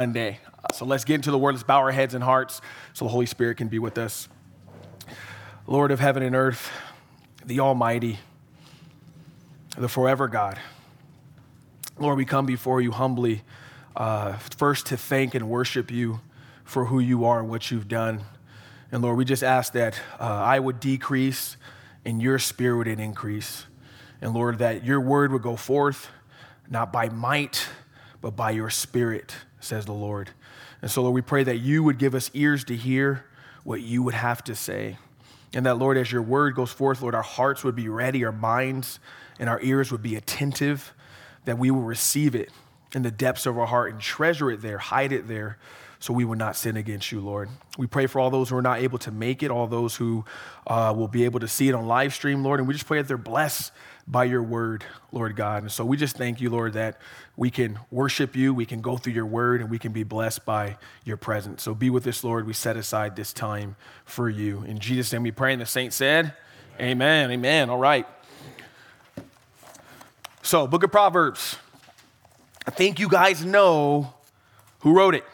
Monday. So let's get into the word. Let's bow our heads and hearts so the Holy Spirit can be with us. Lord of heaven and earth, the Almighty, the forever God. Lord, we come before you humbly, uh, first to thank and worship you for who you are and what you've done. And Lord, we just ask that uh, I would decrease and your spirit would increase. And Lord, that your word would go forth, not by might, but by your spirit says the Lord. And so, Lord, we pray that you would give us ears to hear what you would have to say. And that, Lord, as your word goes forth, Lord, our hearts would be ready, our minds and our ears would be attentive, that we will receive it in the depths of our heart and treasure it there, hide it there, so we would not sin against you, Lord. We pray for all those who are not able to make it, all those who uh, will be able to see it on live stream, Lord. And we just pray that they're blessed by your word, Lord God. And so we just thank you, Lord, that we can worship you, we can go through your word, and we can be blessed by your presence. So be with us, Lord. We set aside this time for you. In Jesus' name we pray. And the saint said, Amen. Amen. Amen. All right. So, Book of Proverbs. I think you guys know who wrote it.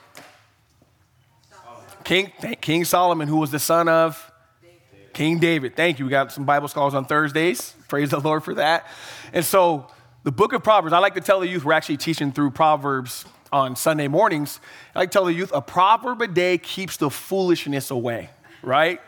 King, King Solomon, who was the son of. King David. Thank you. We got some Bible scholars on Thursdays. Praise the Lord for that. And so, the book of Proverbs, I like to tell the youth, we're actually teaching through Proverbs on Sunday mornings. I like to tell the youth, a proverb a day keeps the foolishness away, right?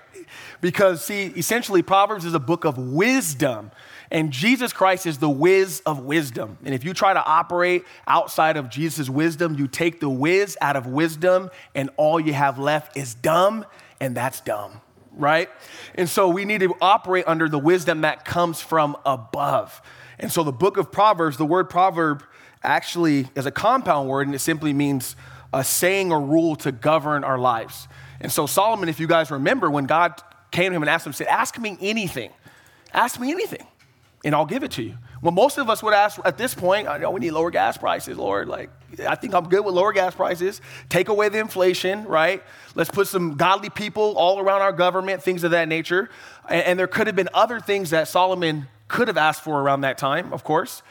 Because, see, essentially, Proverbs is a book of wisdom. And Jesus Christ is the whiz of wisdom. And if you try to operate outside of Jesus' wisdom, you take the whiz out of wisdom, and all you have left is dumb, and that's dumb, right? And so we need to operate under the wisdom that comes from above. And so the book of Proverbs, the word proverb actually is a compound word, and it simply means a saying or rule to govern our lives. And so Solomon, if you guys remember, when God came to him and asked him, said, Ask me anything. Ask me anything and I'll give it to you. Well, most of us would ask at this point, I know we need lower gas prices, Lord. Like, I think I'm good with lower gas prices. Take away the inflation, right? Let's put some godly people all around our government, things of that nature. And, and there could have been other things that Solomon could have asked for around that time, of course.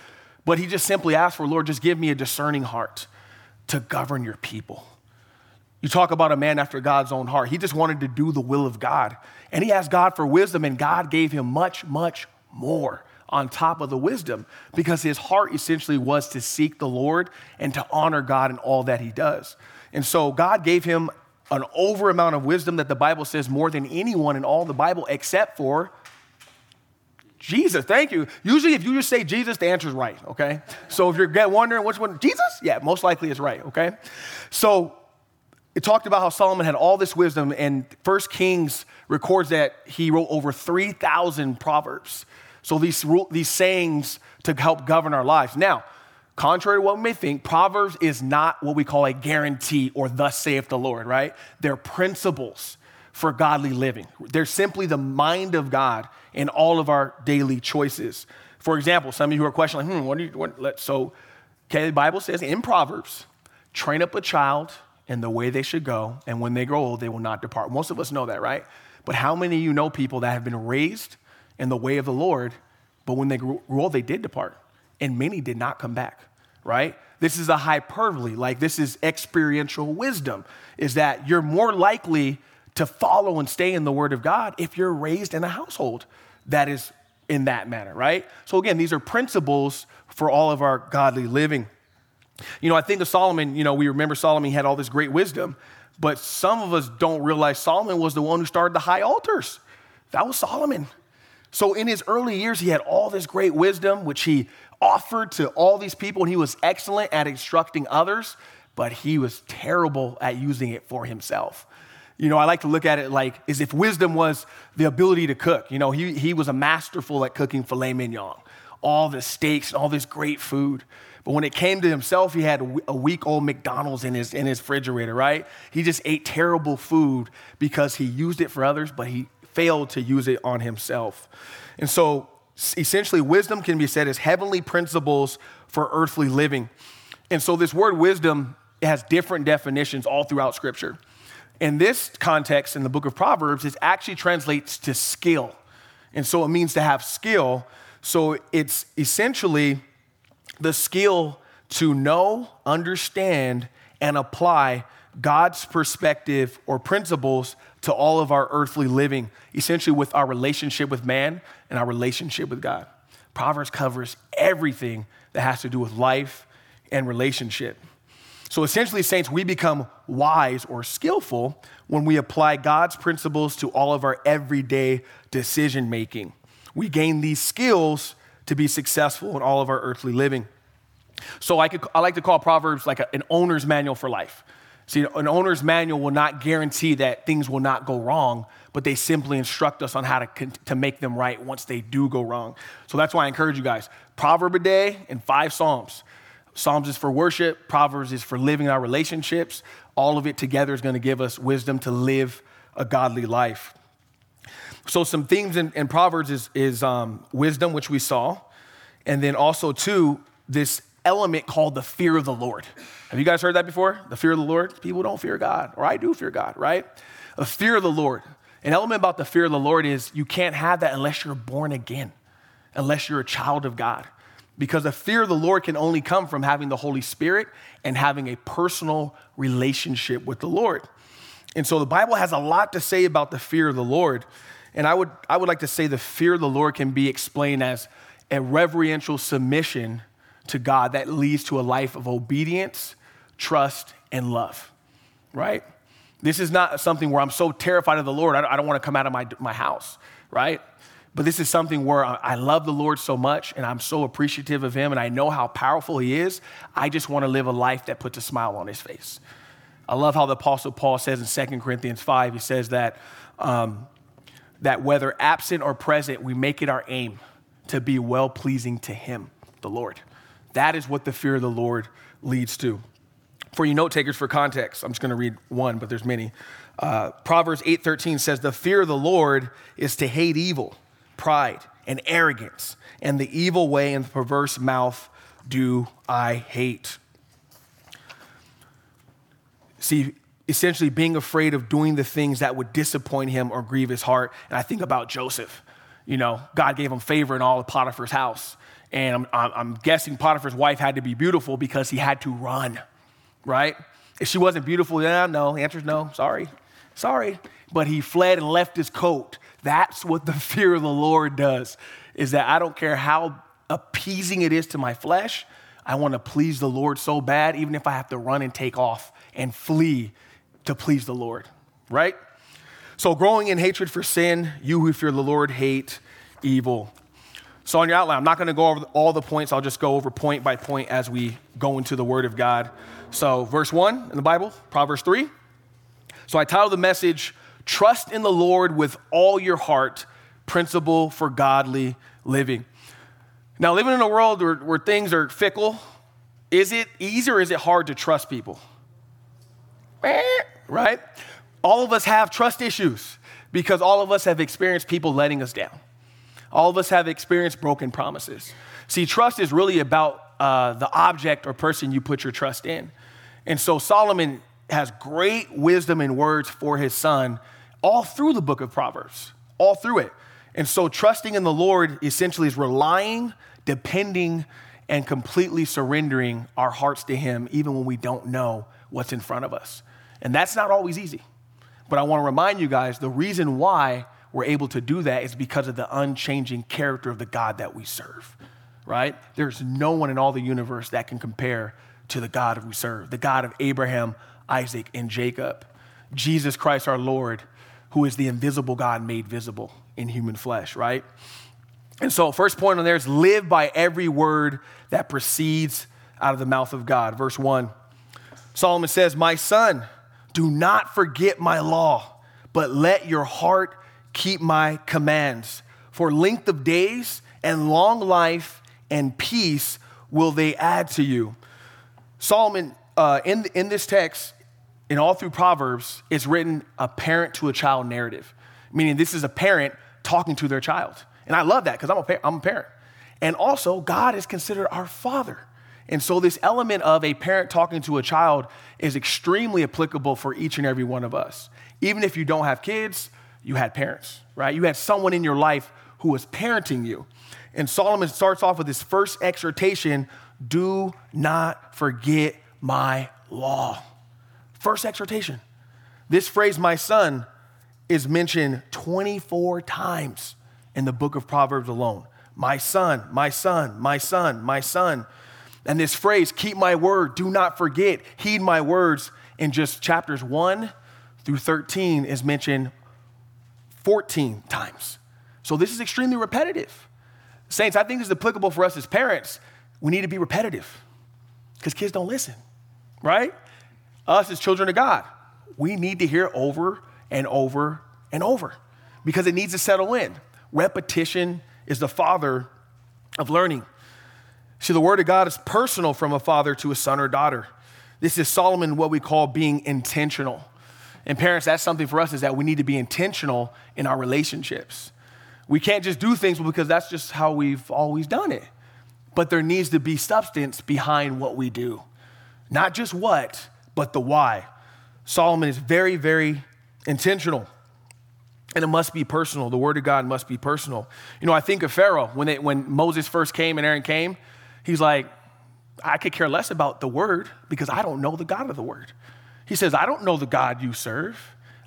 But he just simply asked for, Lord, just give me a discerning heart to govern your people. You talk about a man after God's own heart. He just wanted to do the will of God. And he asked God for wisdom, and God gave him much, much more on top of the wisdom because his heart essentially was to seek the Lord and to honor God in all that he does. And so God gave him an over amount of wisdom that the Bible says more than anyone in all the Bible except for Jesus. Thank you. Usually, if you just say Jesus, the answer is right, okay? So if you're wondering which one, Jesus? Yeah, most likely is right, okay? So it talked about how Solomon had all this wisdom, and First Kings records that he wrote over 3,000 proverbs. So these, these sayings to help govern our lives. Now, contrary to what we may think, Proverbs is not what we call a guarantee or thus saith the Lord, right? They're principles for godly living. They're simply the mind of God in all of our daily choices. For example, some of you are questioning, hmm, what you, what, so, okay, the Bible says in Proverbs, train up a child in the way they should go, and when they grow old, they will not depart. Most of us know that, right? But how many of you know people that have been raised in the way of the Lord, but when they grew old, they did depart, and many did not come back, right? This is a hyperbole, like this is experiential wisdom, is that you're more likely to follow and stay in the Word of God if you're raised in a household that is in that manner, right? So again, these are principles for all of our godly living. You know, I think of Solomon, you know, we remember Solomon had all this great wisdom, but some of us don't realize Solomon was the one who started the high altars. That was Solomon. So in his early years, he had all this great wisdom, which he offered to all these people, and he was excellent at instructing others, but he was terrible at using it for himself. You know, I like to look at it like as if wisdom was the ability to cook. You know, he, he was a masterful at cooking filet mignon, all the steaks and all this great food. But when it came to himself, he had a week old McDonald's in his, in his refrigerator, right? He just ate terrible food because he used it for others, but he failed to use it on himself. And so, essentially, wisdom can be said as heavenly principles for earthly living. And so, this word wisdom has different definitions all throughout Scripture. In this context, in the book of Proverbs, it actually translates to skill. And so, it means to have skill. So, it's essentially the skill to know, understand, and apply God's perspective or principles to all of our earthly living, essentially with our relationship with man and our relationship with God. Proverbs covers everything that has to do with life and relationship. So essentially, saints, we become wise or skillful when we apply God's principles to all of our everyday decision making. We gain these skills to be successful in all of our earthly living. So I, could, I like to call Proverbs like a, an owner's manual for life. See, an owner's manual will not guarantee that things will not go wrong, but they simply instruct us on how to, to make them right once they do go wrong. So that's why I encourage you guys proverb a day and five Psalms. Psalms is for worship, Proverbs is for living our relationships. All of it together is going to give us wisdom to live a godly life. So, some themes in, in Proverbs is, is um, wisdom, which we saw, and then also, too, this element called the fear of the Lord. Have you guys heard that before? The fear of the Lord? People don't fear God, or I do fear God, right? A fear of the Lord. An element about the fear of the Lord is you can't have that unless you're born again, unless you're a child of God. Because the fear of the Lord can only come from having the Holy Spirit and having a personal relationship with the Lord. And so the Bible has a lot to say about the fear of the Lord. And I would, I would like to say the fear of the Lord can be explained as a reverential submission to God that leads to a life of obedience, trust, and love, right? This is not something where I'm so terrified of the Lord, I don't want to come out of my, my house, right? But this is something where I love the Lord so much and I'm so appreciative of Him and I know how powerful He is. I just want to live a life that puts a smile on His face. I love how the Apostle Paul says in 2 Corinthians 5, he says that, um, that whether absent or present, we make it our aim to be well pleasing to Him, the Lord. That is what the fear of the Lord leads to. For you note takers, for context, I'm just going to read one, but there's many. Uh, Proverbs 8:13 says, "The fear of the Lord is to hate evil, pride, and arrogance, and the evil way and the perverse mouth do I hate." See, essentially being afraid of doing the things that would disappoint him or grieve his heart. And I think about Joseph. You know, God gave him favor in all of Potiphar's house. And I'm, I'm guessing Potiphar's wife had to be beautiful because he had to run, right? If she wasn't beautiful, then no. The answer is no. Sorry. Sorry. But he fled and left his coat. That's what the fear of the Lord does, is that I don't care how appeasing it is to my flesh. I want to please the Lord so bad, even if I have to run and take off and flee to please the Lord, right? So, growing in hatred for sin, you who fear the Lord hate evil. So, on your outline, I'm not going to go over all the points. I'll just go over point by point as we go into the Word of God. So, verse 1 in the Bible, Proverbs 3. So, I titled the message, Trust in the Lord with All Your Heart Principle for Godly Living. Now, living in a world where, where things are fickle, is it easy or is it hard to trust people? Right? All of us have trust issues because all of us have experienced people letting us down. All of us have experienced broken promises. See, trust is really about uh, the object or person you put your trust in. And so Solomon has great wisdom and words for his son all through the book of Proverbs, all through it. And so trusting in the Lord essentially is relying, depending, and completely surrendering our hearts to Him, even when we don't know what's in front of us. And that's not always easy. But I want to remind you guys the reason why we're able to do that is because of the unchanging character of the God that we serve, right? There's no one in all the universe that can compare to the God we serve, the God of Abraham, Isaac, and Jacob. Jesus Christ our Lord, who is the invisible God made visible in human flesh, right? And so, first point on there is live by every word that proceeds out of the mouth of God. Verse 1 Solomon says, My son, do not forget my law, but let your heart keep my commands. For length of days and long life and peace will they add to you. Solomon, uh, in, in this text, and all through Proverbs, it's written a parent to a child narrative, meaning this is a parent talking to their child. And I love that because I'm, a, I'm a parent. And also, God is considered our father. And so, this element of a parent talking to a child is extremely applicable for each and every one of us. Even if you don't have kids, you had parents, right? You had someone in your life who was parenting you. And Solomon starts off with his first exhortation do not forget my law. First exhortation. This phrase, my son, is mentioned 24 times in the book of Proverbs alone. My son, my son, my son, my son. And this phrase, keep my word, do not forget, heed my words, in just chapters 1 through 13 is mentioned 14 times. So this is extremely repetitive. Saints, I think this is applicable for us as parents. We need to be repetitive because kids don't listen, right? Us as children of God, we need to hear over and over and over because it needs to settle in. Repetition is the father of learning. See, the word of God is personal from a father to a son or daughter. This is Solomon, what we call being intentional. And parents, that's something for us is that we need to be intentional in our relationships. We can't just do things because that's just how we've always done it. But there needs to be substance behind what we do. Not just what, but the why. Solomon is very, very intentional. And it must be personal. The word of God must be personal. You know, I think of Pharaoh when, they, when Moses first came and Aaron came, he's like, I could care less about the word because I don't know the God of the word. He says, I don't know the God you serve.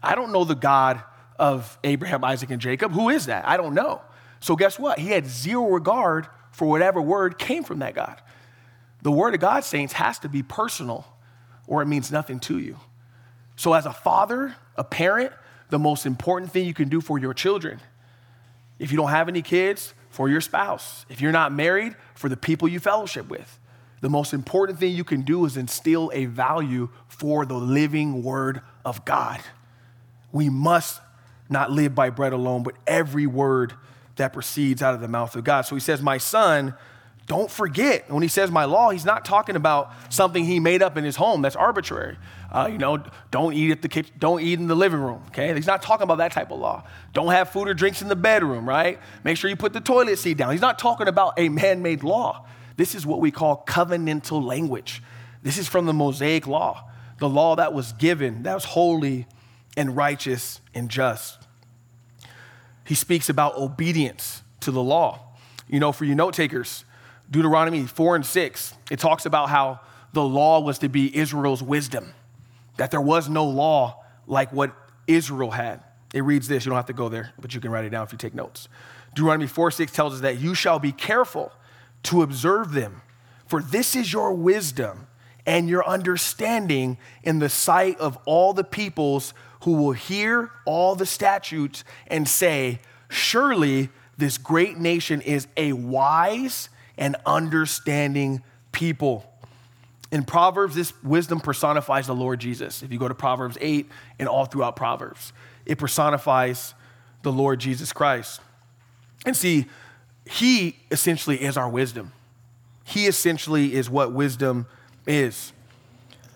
I don't know the God of Abraham, Isaac, and Jacob. Who is that? I don't know. So, guess what? He had zero regard for whatever word came from that God. The word of God, saints, has to be personal or it means nothing to you. So, as a father, a parent, the most important thing you can do for your children, if you don't have any kids, for your spouse, if you're not married, for the people you fellowship with, the most important thing you can do is instill a value for the living word of God. We must not live by bread alone, but every word that proceeds out of the mouth of God. So he says, My son, don't forget. When he says my law, he's not talking about something he made up in his home that's arbitrary. Uh, you know, don't eat at the kitchen, don't eat in the living room. Okay, he's not talking about that type of law. Don't have food or drinks in the bedroom. Right? Make sure you put the toilet seat down. He's not talking about a man-made law. This is what we call covenantal language. This is from the Mosaic law, the law that was given, that was holy and righteous and just. He speaks about obedience to the law. You know, for you note takers, Deuteronomy 4 and 6, it talks about how the law was to be Israel's wisdom, that there was no law like what Israel had. It reads this, you don't have to go there, but you can write it down if you take notes. Deuteronomy 4 6 tells us that you shall be careful to observe them. For this is your wisdom and your understanding in the sight of all the peoples who will hear all the statutes and say, Surely this great nation is a wise and understanding people. In Proverbs, this wisdom personifies the Lord Jesus. If you go to Proverbs 8 and all throughout Proverbs, it personifies the Lord Jesus Christ. And see, he essentially is our wisdom. He essentially is what wisdom is,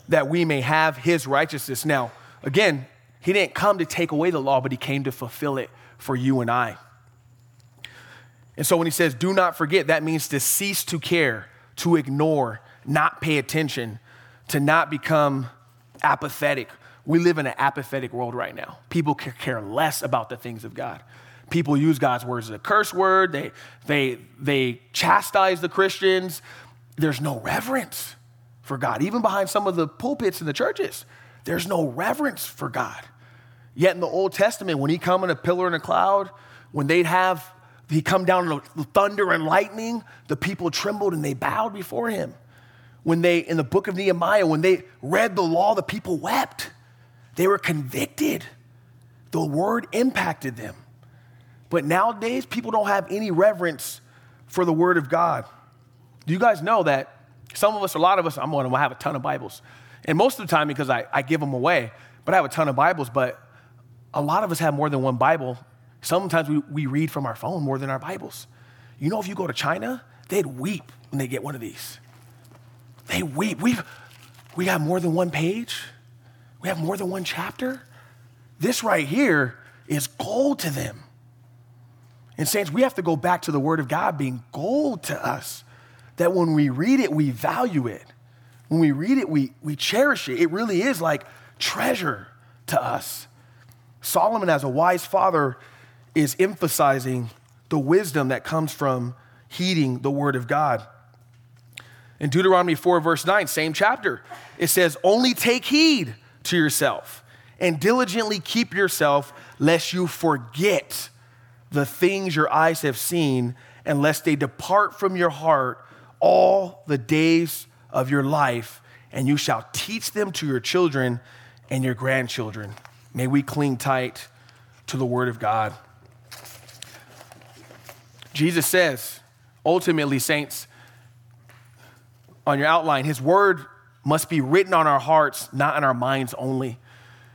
that we may have his righteousness. Now, again, he didn't come to take away the law, but he came to fulfill it for you and I. And so when he says, do not forget, that means to cease to care, to ignore, not pay attention, to not become apathetic. We live in an apathetic world right now. People care less about the things of God. People use God's words as a curse word. They, they, they chastise the Christians. There's no reverence for God. Even behind some of the pulpits in the churches, there's no reverence for God. Yet in the Old Testament, when he come in a pillar and a cloud, when they'd have he come down in thunder and lightning, the people trembled and they bowed before him. When they, in the book of Nehemiah, when they read the law, the people wept. They were convicted. The word impacted them. But nowadays, people don't have any reverence for the Word of God. Do you guys know that some of us, a lot of us, I'm one of them, I have a ton of Bibles. And most of the time, because I, I give them away, but I have a ton of Bibles, but a lot of us have more than one Bible. Sometimes we, we read from our phone more than our Bibles. You know, if you go to China, they'd weep when they get one of these. They weep. We've, we have more than one page, we have more than one chapter. This right here is gold to them. And, saints, we have to go back to the Word of God being gold to us. That when we read it, we value it. When we read it, we, we cherish it. It really is like treasure to us. Solomon, as a wise father, is emphasizing the wisdom that comes from heeding the Word of God. In Deuteronomy 4, verse 9, same chapter, it says, Only take heed to yourself and diligently keep yourself lest you forget the things your eyes have seen unless they depart from your heart all the days of your life, and you shall teach them to your children and your grandchildren. May we cling tight to the word of God. Jesus says, ultimately, saints, on your outline, his word must be written on our hearts, not in our minds only.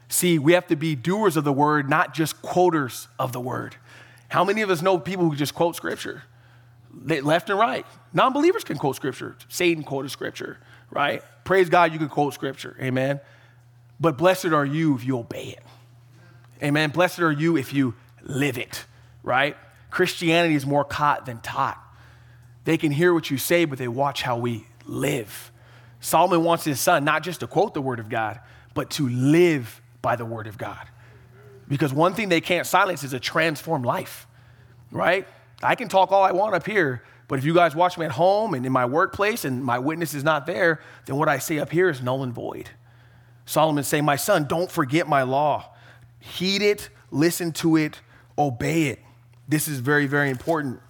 See, we have to be doers of the word, not just quoters of the word. How many of us know people who just quote scripture? left and right. Non believers can quote scripture. Satan quoted scripture, right? Praise God, you can quote scripture. Amen. But blessed are you if you obey it. Amen. Blessed are you if you live it, right? Christianity is more caught than taught. They can hear what you say, but they watch how we live. Solomon wants his son not just to quote the word of God, but to live by the word of God. Because one thing they can't silence is a transformed life, right? I can talk all I want up here, but if you guys watch me at home and in my workplace and my witness is not there, then what I say up here is null and void. Solomon saying, My son, don't forget my law. Heed it, listen to it, obey it. This is very, very important.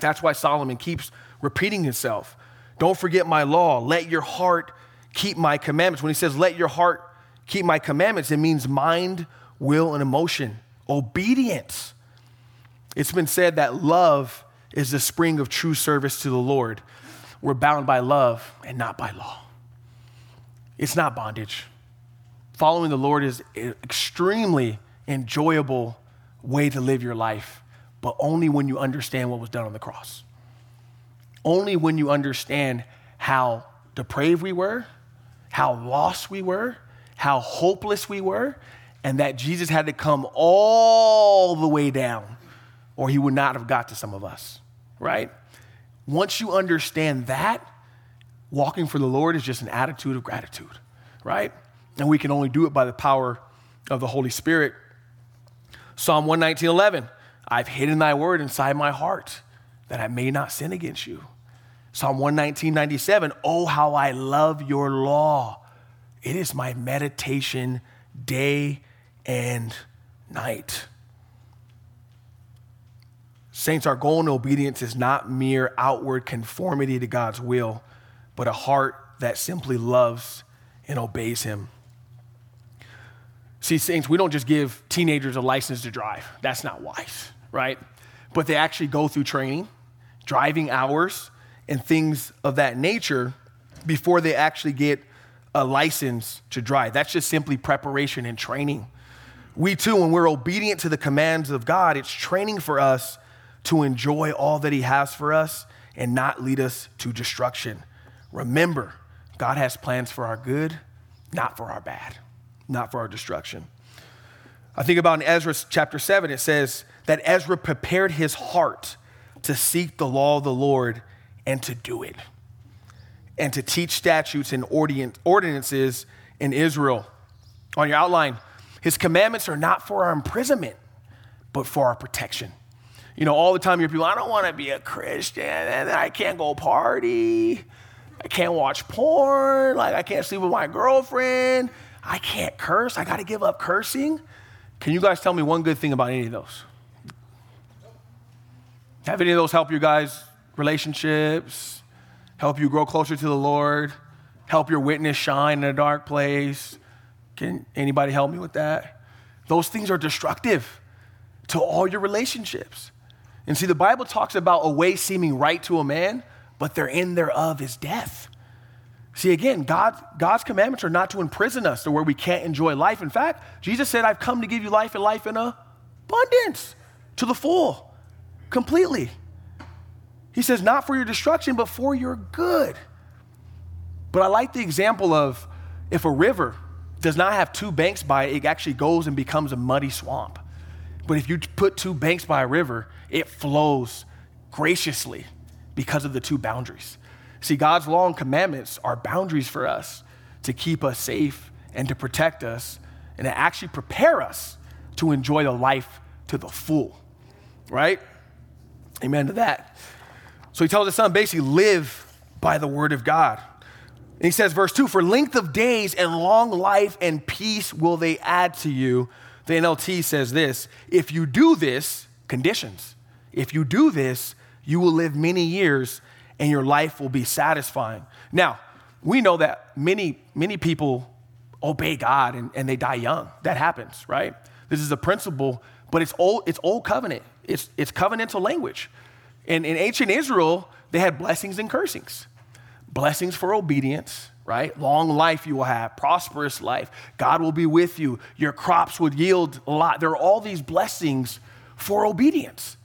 That's why Solomon keeps repeating himself. Don't forget my law. Let your heart keep my commandments. When he says, let your heart keep my commandments, it means mind, will, and emotion. Obedience. It's been said that love is the spring of true service to the Lord. We're bound by love and not by law. It's not bondage. Following the Lord is an extremely enjoyable way to live your life, but only when you understand what was done on the cross. Only when you understand how depraved we were, how lost we were, how hopeless we were, and that Jesus had to come all the way down, or he would not have got to some of us, right? Once you understand that, walking for the Lord is just an attitude of gratitude, right? And we can only do it by the power of the Holy Spirit. Psalm 119, 11. I've hidden thy word inside my heart that I may not sin against you. Psalm 119, 97. Oh, how I love your law. It is my meditation day and night. Saints, our goal in obedience is not mere outward conformity to God's will, but a heart that simply loves and obeys Him. See, Saints, we don't just give teenagers a license to drive. That's not wise, right? But they actually go through training, driving hours, and things of that nature before they actually get a license to drive. That's just simply preparation and training. We too, when we're obedient to the commands of God, it's training for us to enjoy all that He has for us and not lead us to destruction. Remember, God has plans for our good, not for our bad not for our destruction. I think about in Ezra chapter 7, it says that Ezra prepared his heart to seek the law of the Lord and to do it, and to teach statutes and ordinances in Israel. On your outline, his commandments are not for our imprisonment, but for our protection. You know, all the time you're people, I don't want to be a Christian, and I can't go party. I can't watch porn. Like, I can't sleep with my girlfriend. I can't curse. I got to give up cursing. Can you guys tell me one good thing about any of those? Have any of those help you guys' relationships? Help you grow closer to the Lord? Help your witness shine in a dark place? Can anybody help me with that? Those things are destructive to all your relationships. And see, the Bible talks about a way seeming right to a man, but their end thereof is death. See, again, God, God's commandments are not to imprison us to where we can't enjoy life. In fact, Jesus said, I've come to give you life and life in abundance to the full, completely. He says, not for your destruction, but for your good. But I like the example of if a river does not have two banks by it, it actually goes and becomes a muddy swamp. But if you put two banks by a river, it flows graciously because of the two boundaries. See, God's law and commandments are boundaries for us to keep us safe and to protect us and to actually prepare us to enjoy the life to the full, right? Amen to that. So he tells his son basically live by the word of God. And he says, verse 2 For length of days and long life and peace will they add to you. The NLT says this If you do this, conditions, if you do this, you will live many years and your life will be satisfying. Now, we know that many, many people obey God and, and they die young. That happens, right? This is a principle, but it's old, it's old covenant. It's, it's covenantal language. And in ancient Israel, they had blessings and cursings. Blessings for obedience, right? Long life you will have, prosperous life. God will be with you. Your crops would yield a lot. There are all these blessings for obedience.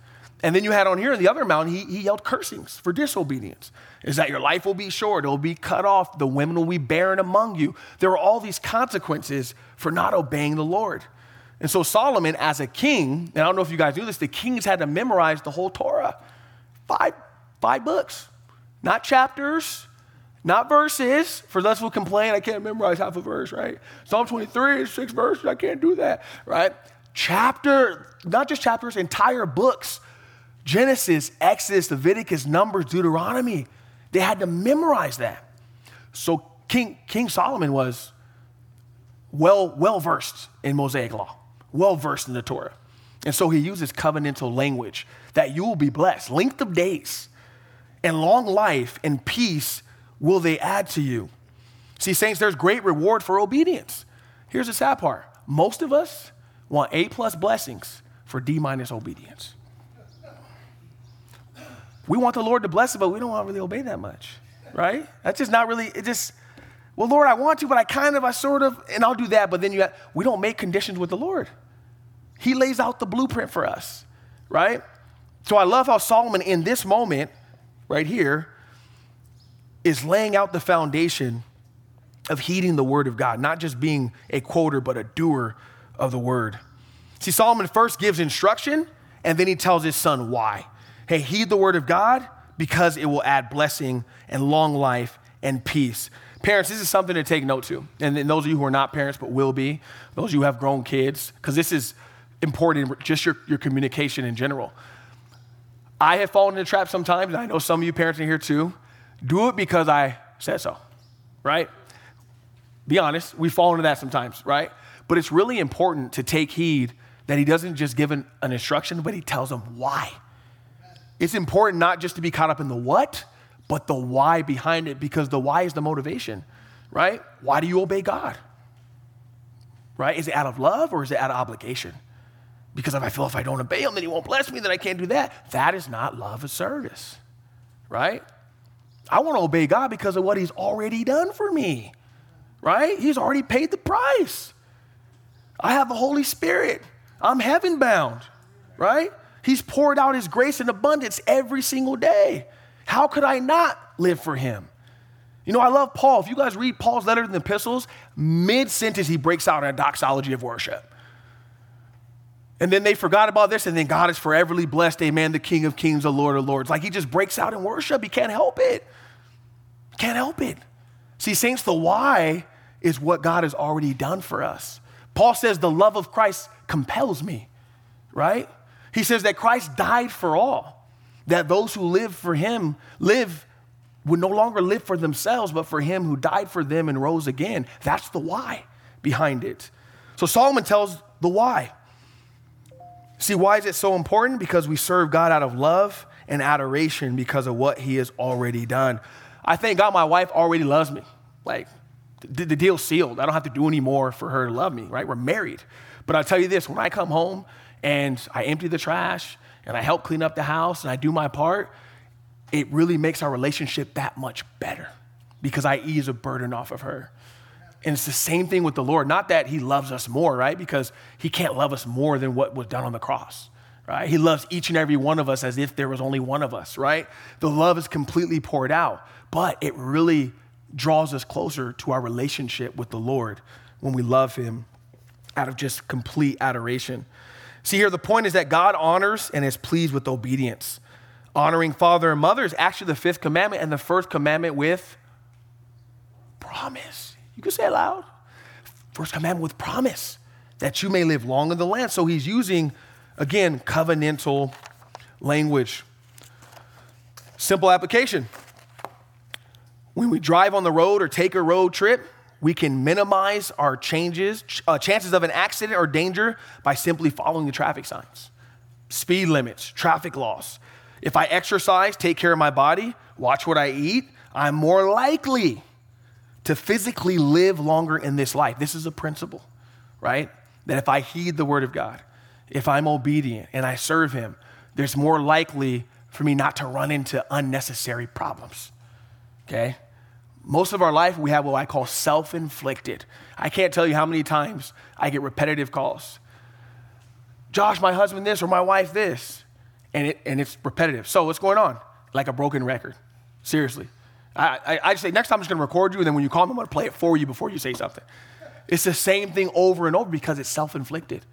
And then you had on here in the other mountain, he, he yelled cursings for disobedience. Is that your life will be short, it'll be cut off, the women will be barren among you. There are all these consequences for not obeying the Lord. And so Solomon, as a king, and I don't know if you guys knew this, the kings had to memorize the whole Torah. Five, five books, not chapters, not verses. For those who complain, I can't memorize half a verse, right? Psalm 23 is six verses, I can't do that, right? Chapter, not just chapters, entire books Genesis, Exodus, Leviticus, Numbers, Deuteronomy. They had to memorize that. So King, King Solomon was well, well versed in Mosaic law, well versed in the Torah. And so he uses covenantal language that you will be blessed. Length of days and long life and peace will they add to you. See, saints, there's great reward for obedience. Here's the sad part most of us want A plus blessings for D minus obedience. We want the Lord to bless us, but we don't want to really obey that much, right? That's just not really, it just, well, Lord, I want to, but I kind of, I sort of, and I'll do that, but then you have, we don't make conditions with the Lord. He lays out the blueprint for us, right? So I love how Solomon, in this moment, right here, is laying out the foundation of heeding the word of God, not just being a quoter, but a doer of the word. See, Solomon first gives instruction, and then he tells his son why. Hey, heed the word of God because it will add blessing and long life and peace. Parents, this is something to take note to. And those of you who are not parents but will be, those of you who have grown kids, because this is important, just your, your communication in general. I have fallen into trap sometimes, and I know some of you parents are here too. Do it because I said so, right? Be honest, we fall into that sometimes, right? But it's really important to take heed that he doesn't just give an, an instruction, but he tells them why. It's important not just to be caught up in the what, but the why behind it, because the why is the motivation, right? Why do you obey God? Right? Is it out of love or is it out of obligation? Because if I feel if I don't obey him, then he won't bless me, then I can't do that. That is not love of service, right? I want to obey God because of what he's already done for me, right? He's already paid the price. I have the Holy Spirit. I'm heaven bound, right? He's poured out his grace in abundance every single day. How could I not live for him? You know, I love Paul. If you guys read Paul's letters and epistles, mid sentence, he breaks out in a doxology of worship. And then they forgot about this, and then God is foreverly blessed, amen, the King of Kings, the Lord of Lords. Like he just breaks out in worship. He can't help it. Can't help it. See, saints, the why is what God has already done for us. Paul says, the love of Christ compels me, right? He says that Christ died for all, that those who live for him live would no longer live for themselves, but for him who died for them and rose again. That's the why behind it. So Solomon tells the why. See, why is it so important? Because we serve God out of love and adoration because of what he has already done. I thank God my wife already loves me. Like, the, the deal's sealed. I don't have to do any more for her to love me, right? We're married. But I'll tell you this when I come home and I empty the trash and I help clean up the house and I do my part, it really makes our relationship that much better because I ease a burden off of her. And it's the same thing with the Lord. Not that He loves us more, right? Because He can't love us more than what was done on the cross, right? He loves each and every one of us as if there was only one of us, right? The love is completely poured out, but it really draws us closer to our relationship with the Lord when we love Him out of just complete adoration. See, here the point is that God honors and is pleased with obedience. Honoring father and mother is actually the fifth commandment and the first commandment with promise. You can say it loud. First commandment with promise that you may live long in the land. So he's using, again, covenantal language. Simple application. When we drive on the road or take a road trip, we can minimize our changes, uh, chances of an accident or danger by simply following the traffic signs, speed limits, traffic laws. If I exercise, take care of my body, watch what I eat, I'm more likely to physically live longer in this life. This is a principle, right? That if I heed the word of God, if I'm obedient and I serve Him, there's more likely for me not to run into unnecessary problems. Okay? Most of our life, we have what I call self inflicted. I can't tell you how many times I get repetitive calls. Josh, my husband, this, or my wife, this. And, it, and it's repetitive. So, what's going on? Like a broken record. Seriously. I, I, I say, next time I'm just gonna record you, and then when you call me, I'm gonna play it for you before you say something. It's the same thing over and over because it's self inflicted.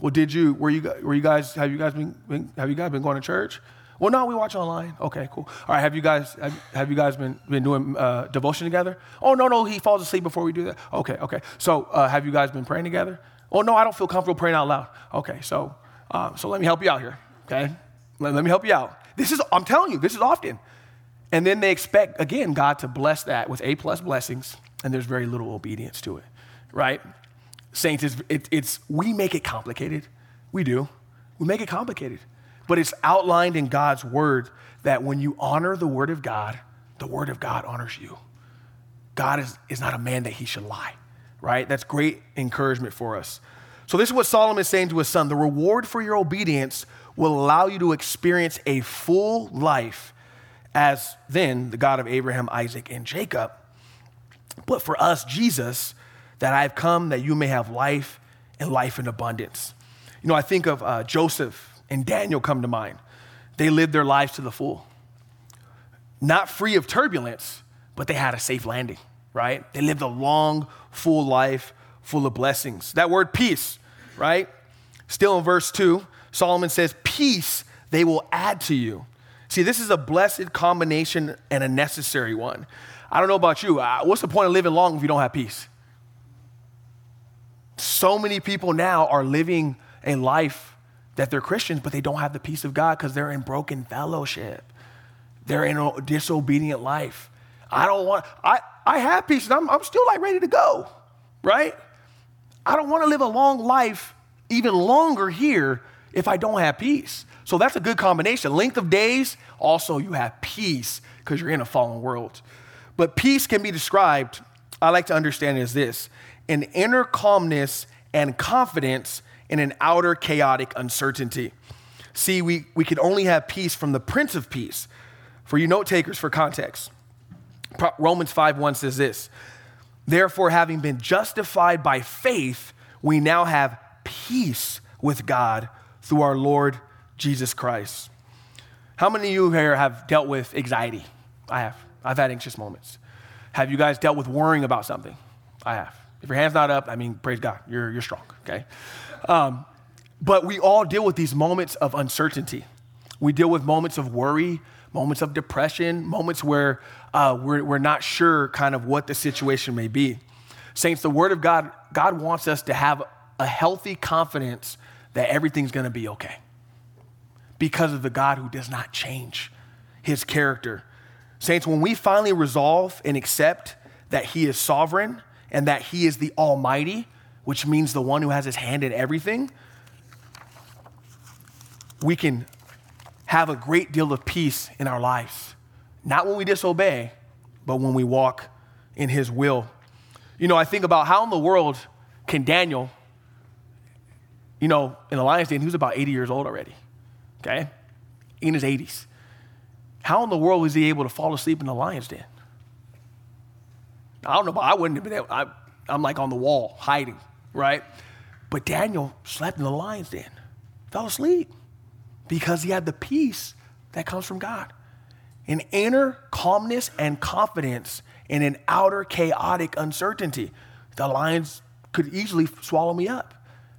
Well, did you, were you, were you guys, have you guys been, been, have you guys been going to church? Well, no, we watch online. Okay, cool. All right, have you guys, have, have you guys been, been doing uh, devotion together? Oh, no, no, he falls asleep before we do that. Okay, okay. So uh, have you guys been praying together? Oh, no, I don't feel comfortable praying out loud. Okay, so, uh, so let me help you out here, okay? Let, let me help you out. This is, I'm telling you, this is often. And then they expect, again, God to bless that with A plus blessings, and there's very little obedience to it, right? Saints, it's, it, it's, we make it complicated. We do. We make it complicated. But it's outlined in God's word that when you honor the word of God, the word of God honors you. God is, is not a man that he should lie, right? That's great encouragement for us. So, this is what Solomon is saying to his son the reward for your obedience will allow you to experience a full life as then the God of Abraham, Isaac, and Jacob. But for us, Jesus, that I have come that you may have life and life in abundance. You know, I think of uh, Joseph and Daniel come to mind. They lived their lives to the full. Not free of turbulence, but they had a safe landing, right? They lived a long, full life full of blessings. That word peace, right? Still in verse 2, Solomon says, Peace they will add to you. See, this is a blessed combination and a necessary one. I don't know about you. What's the point of living long if you don't have peace? So many people now are living a life that they're Christians, but they don't have the peace of God because they're in broken fellowship. They're in a disobedient life. I don't want, I, I have peace and I'm, I'm still like ready to go, right? I don't want to live a long life even longer here if I don't have peace. So that's a good combination. Length of days, also you have peace because you're in a fallen world. But peace can be described, I like to understand as this an inner calmness and confidence in an outer chaotic uncertainty. See, we, we can only have peace from the Prince of Peace. For you note takers, for context, Romans 5 1 says this Therefore, having been justified by faith, we now have peace with God through our Lord Jesus Christ. How many of you here have dealt with anxiety? I have. I've had anxious moments. Have you guys dealt with worrying about something? I have. If your hand's not up, I mean, praise God, you're, you're strong, okay? Um, but we all deal with these moments of uncertainty. We deal with moments of worry, moments of depression, moments where uh, we're, we're not sure kind of what the situation may be. Saints, the Word of God, God wants us to have a healthy confidence that everything's gonna be okay because of the God who does not change his character. Saints, when we finally resolve and accept that He is sovereign, and that He is the Almighty, which means the one who has His hand in everything, we can have a great deal of peace in our lives. Not when we disobey, but when we walk in His will. You know, I think about how in the world can Daniel, you know, in the lion's den, he was about 80 years old already, okay? In his 80s. How in the world was he able to fall asleep in the lion's den? I don't know, but I wouldn't have been able, I, I'm like on the wall, hiding, right? But Daniel slept in the lion's den, fell asleep because he had the peace that comes from God. An inner calmness and confidence in an outer chaotic uncertainty. The lions could easily swallow me up,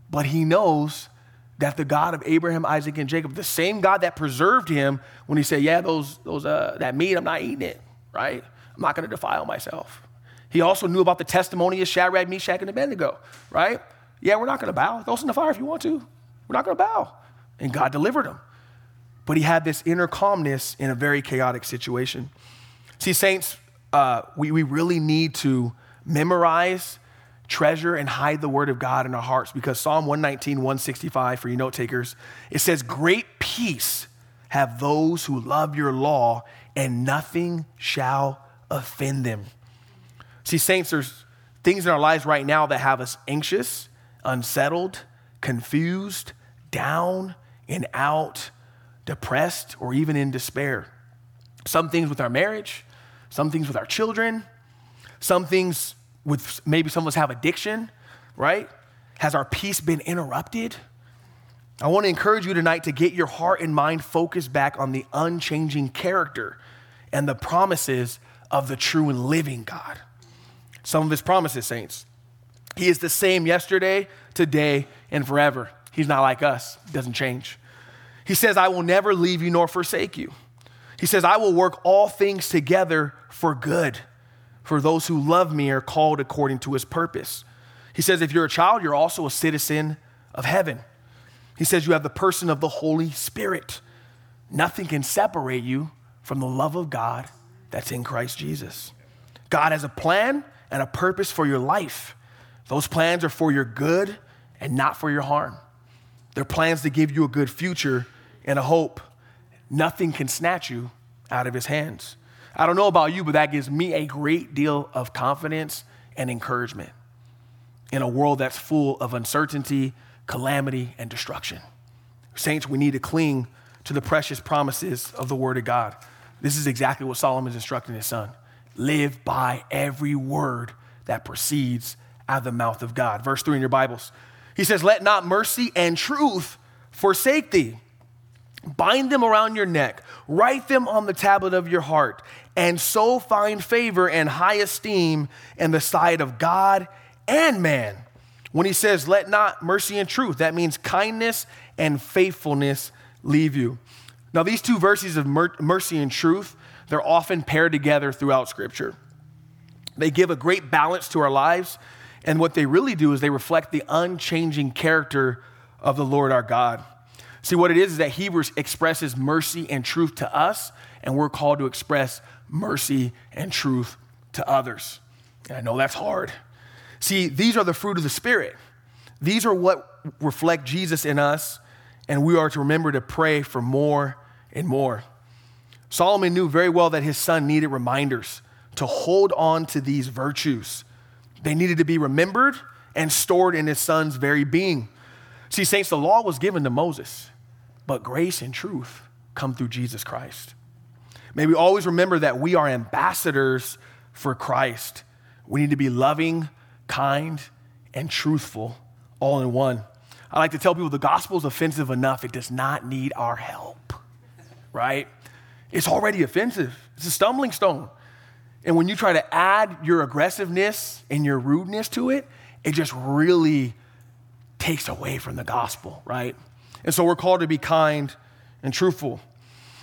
but he knows that the God of Abraham, Isaac, and Jacob, the same God that preserved him when he said, Yeah, those, those, uh, that meat, I'm not eating it, right? I'm not going to defile myself. He also knew about the testimony of Shadrach, Meshach, and Abednego, right? Yeah, we're not going to bow. Throw us in the fire if you want to. We're not going to bow. And God delivered him. But he had this inner calmness in a very chaotic situation. See, saints, uh, we, we really need to memorize, treasure, and hide the word of God in our hearts because Psalm 119, 165, for you note takers, it says, Great peace have those who love your law, and nothing shall offend them. See, saints, there's things in our lives right now that have us anxious, unsettled, confused, down and out, depressed, or even in despair. Some things with our marriage, some things with our children, some things with maybe some of us have addiction, right? Has our peace been interrupted? I want to encourage you tonight to get your heart and mind focused back on the unchanging character and the promises of the true and living God. Some of his promises, saints. He is the same yesterday, today, and forever. He's not like us, he doesn't change. He says, I will never leave you nor forsake you. He says, I will work all things together for good for those who love me are called according to his purpose. He says, if you're a child, you're also a citizen of heaven. He says, you have the person of the Holy Spirit. Nothing can separate you from the love of God that's in Christ Jesus. God has a plan and a purpose for your life. Those plans are for your good and not for your harm. They're plans to give you a good future and a hope. Nothing can snatch you out of his hands. I don't know about you, but that gives me a great deal of confidence and encouragement in a world that's full of uncertainty, calamity, and destruction. Saints, we need to cling to the precious promises of the Word of God. This is exactly what Solomon is instructing his son. Live by every word that proceeds out of the mouth of God. Verse 3 in your Bibles. He says, Let not mercy and truth forsake thee. Bind them around your neck, write them on the tablet of your heart, and so find favor and high esteem in the sight of God and man. When he says, let not mercy and truth, that means kindness and faithfulness leave you. Now, these two verses of mercy and truth, they're often paired together throughout Scripture. They give a great balance to our lives, and what they really do is they reflect the unchanging character of the Lord our God. See, what it is is that He expresses mercy and truth to us, and we're called to express mercy and truth to others. And I know that's hard. See, these are the fruit of the Spirit. These are what reflect Jesus in us, and we are to remember to pray for more and more. Solomon knew very well that his son needed reminders to hold on to these virtues. They needed to be remembered and stored in his son's very being. See, saints, the law was given to Moses. But grace and truth come through Jesus Christ. May we always remember that we are ambassadors for Christ. We need to be loving, kind, and truthful all in one. I like to tell people the gospel is offensive enough, it does not need our help, right? It's already offensive, it's a stumbling stone. And when you try to add your aggressiveness and your rudeness to it, it just really takes away from the gospel, right? And so we're called to be kind and truthful.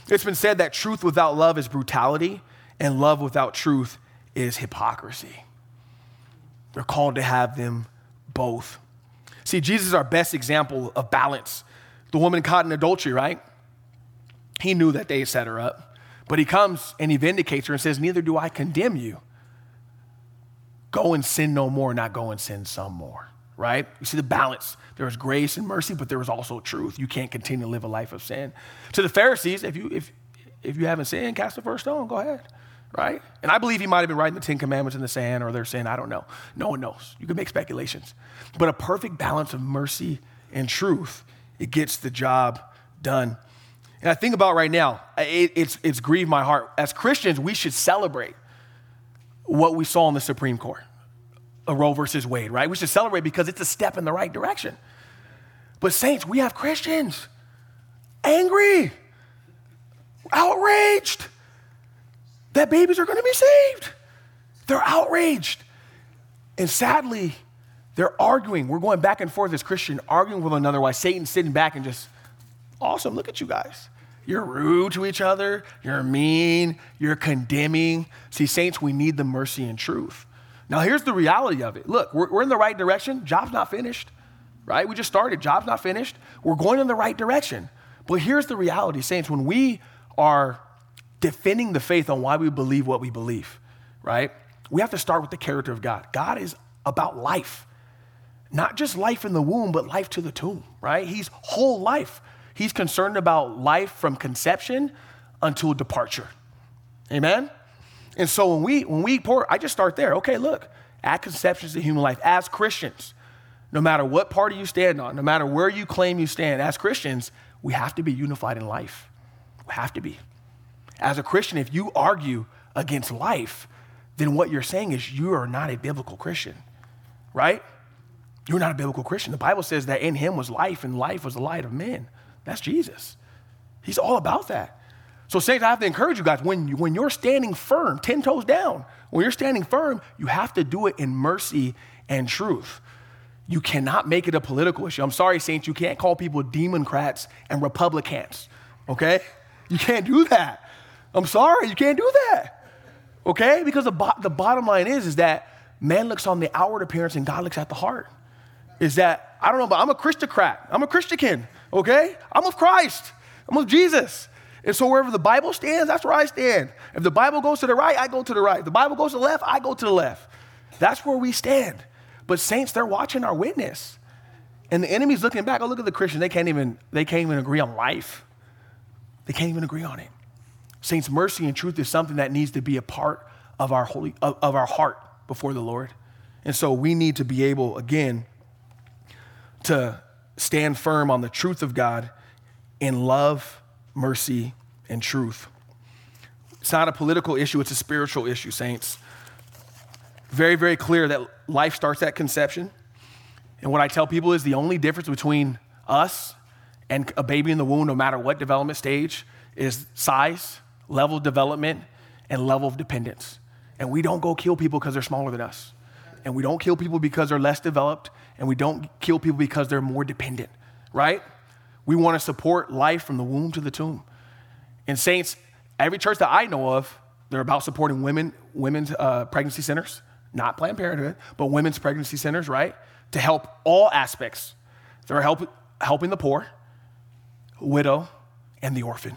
It's been said that truth without love is brutality, and love without truth is hypocrisy. We're called to have them both. See, Jesus is our best example of balance. The woman caught in adultery, right? He knew that they set her up, but he comes and he vindicates her and says, Neither do I condemn you. Go and sin no more, not go and sin some more right? You see the balance. There was grace and mercy, but there was also truth. You can't continue to live a life of sin. To the Pharisees, if you if if you haven't sinned, cast the first stone. Go ahead, right? And I believe he might have been writing the Ten Commandments in the sand or their sin. I don't know. No one knows. You can make speculations, but a perfect balance of mercy and truth it gets the job done. And I think about right now, it, it's it's grieved my heart. As Christians, we should celebrate what we saw in the Supreme Court a Roe versus Wade, right? We should celebrate because it's a step in the right direction. But, saints, we have Christians angry, outraged that babies are going to be saved. They're outraged. And sadly, they're arguing. We're going back and forth as Christian, arguing with one another while Satan's sitting back and just, awesome, look at you guys. You're rude to each other. You're mean. You're condemning. See, saints, we need the mercy and truth. Now, here's the reality of it. Look, we're, we're in the right direction. Job's not finished, right? We just started. Job's not finished. We're going in the right direction. But here's the reality, saints. When we are defending the faith on why we believe what we believe, right? We have to start with the character of God. God is about life, not just life in the womb, but life to the tomb, right? He's whole life. He's concerned about life from conception until departure. Amen? And so when we when we pour, I just start there. Okay, look, at conception is the human life. As Christians, no matter what party you stand on, no matter where you claim you stand, as Christians, we have to be unified in life. We have to be. As a Christian, if you argue against life, then what you're saying is you are not a biblical Christian, right? You're not a biblical Christian. The Bible says that in him was life, and life was the light of men. That's Jesus. He's all about that. So, Saints, I have to encourage you guys when, you, when you're standing firm, 10 toes down, when you're standing firm, you have to do it in mercy and truth. You cannot make it a political issue. I'm sorry, Saints, you can't call people Democrats and Republicans, okay? You can't do that. I'm sorry, you can't do that, okay? Because the, bo- the bottom line is, is that man looks on the outward appearance and God looks at the heart. Is that, I don't know, but I'm a Christocrat. I'm a Christian, okay? I'm of Christ. I'm of Jesus. And so wherever the Bible stands, that's where I stand. If the Bible goes to the right, I go to the right. If the Bible goes to the left, I go to the left. That's where we stand. But saints, they're watching our witness. And the enemy's looking back. Oh, look at the Christians. They can't even, they can't even agree on life. They can't even agree on it. Saints, mercy and truth is something that needs to be a part of our holy of, of our heart before the Lord. And so we need to be able, again, to stand firm on the truth of God in love mercy, and truth. It's not a political issue, it's a spiritual issue, saints. Very, very clear that life starts at conception. And what I tell people is the only difference between us and a baby in the womb, no matter what development stage, is size, level of development, and level of dependence. And we don't go kill people because they're smaller than us. And we don't kill people because they're less developed. And we don't kill people because they're more dependent, right? We want to support life from the womb to the tomb. And saints, every church that I know of, they're about supporting women, women's uh, pregnancy centers, not Planned Parenthood, but women's pregnancy centers, right? To help all aspects. They're help, helping the poor, widow, and the orphan,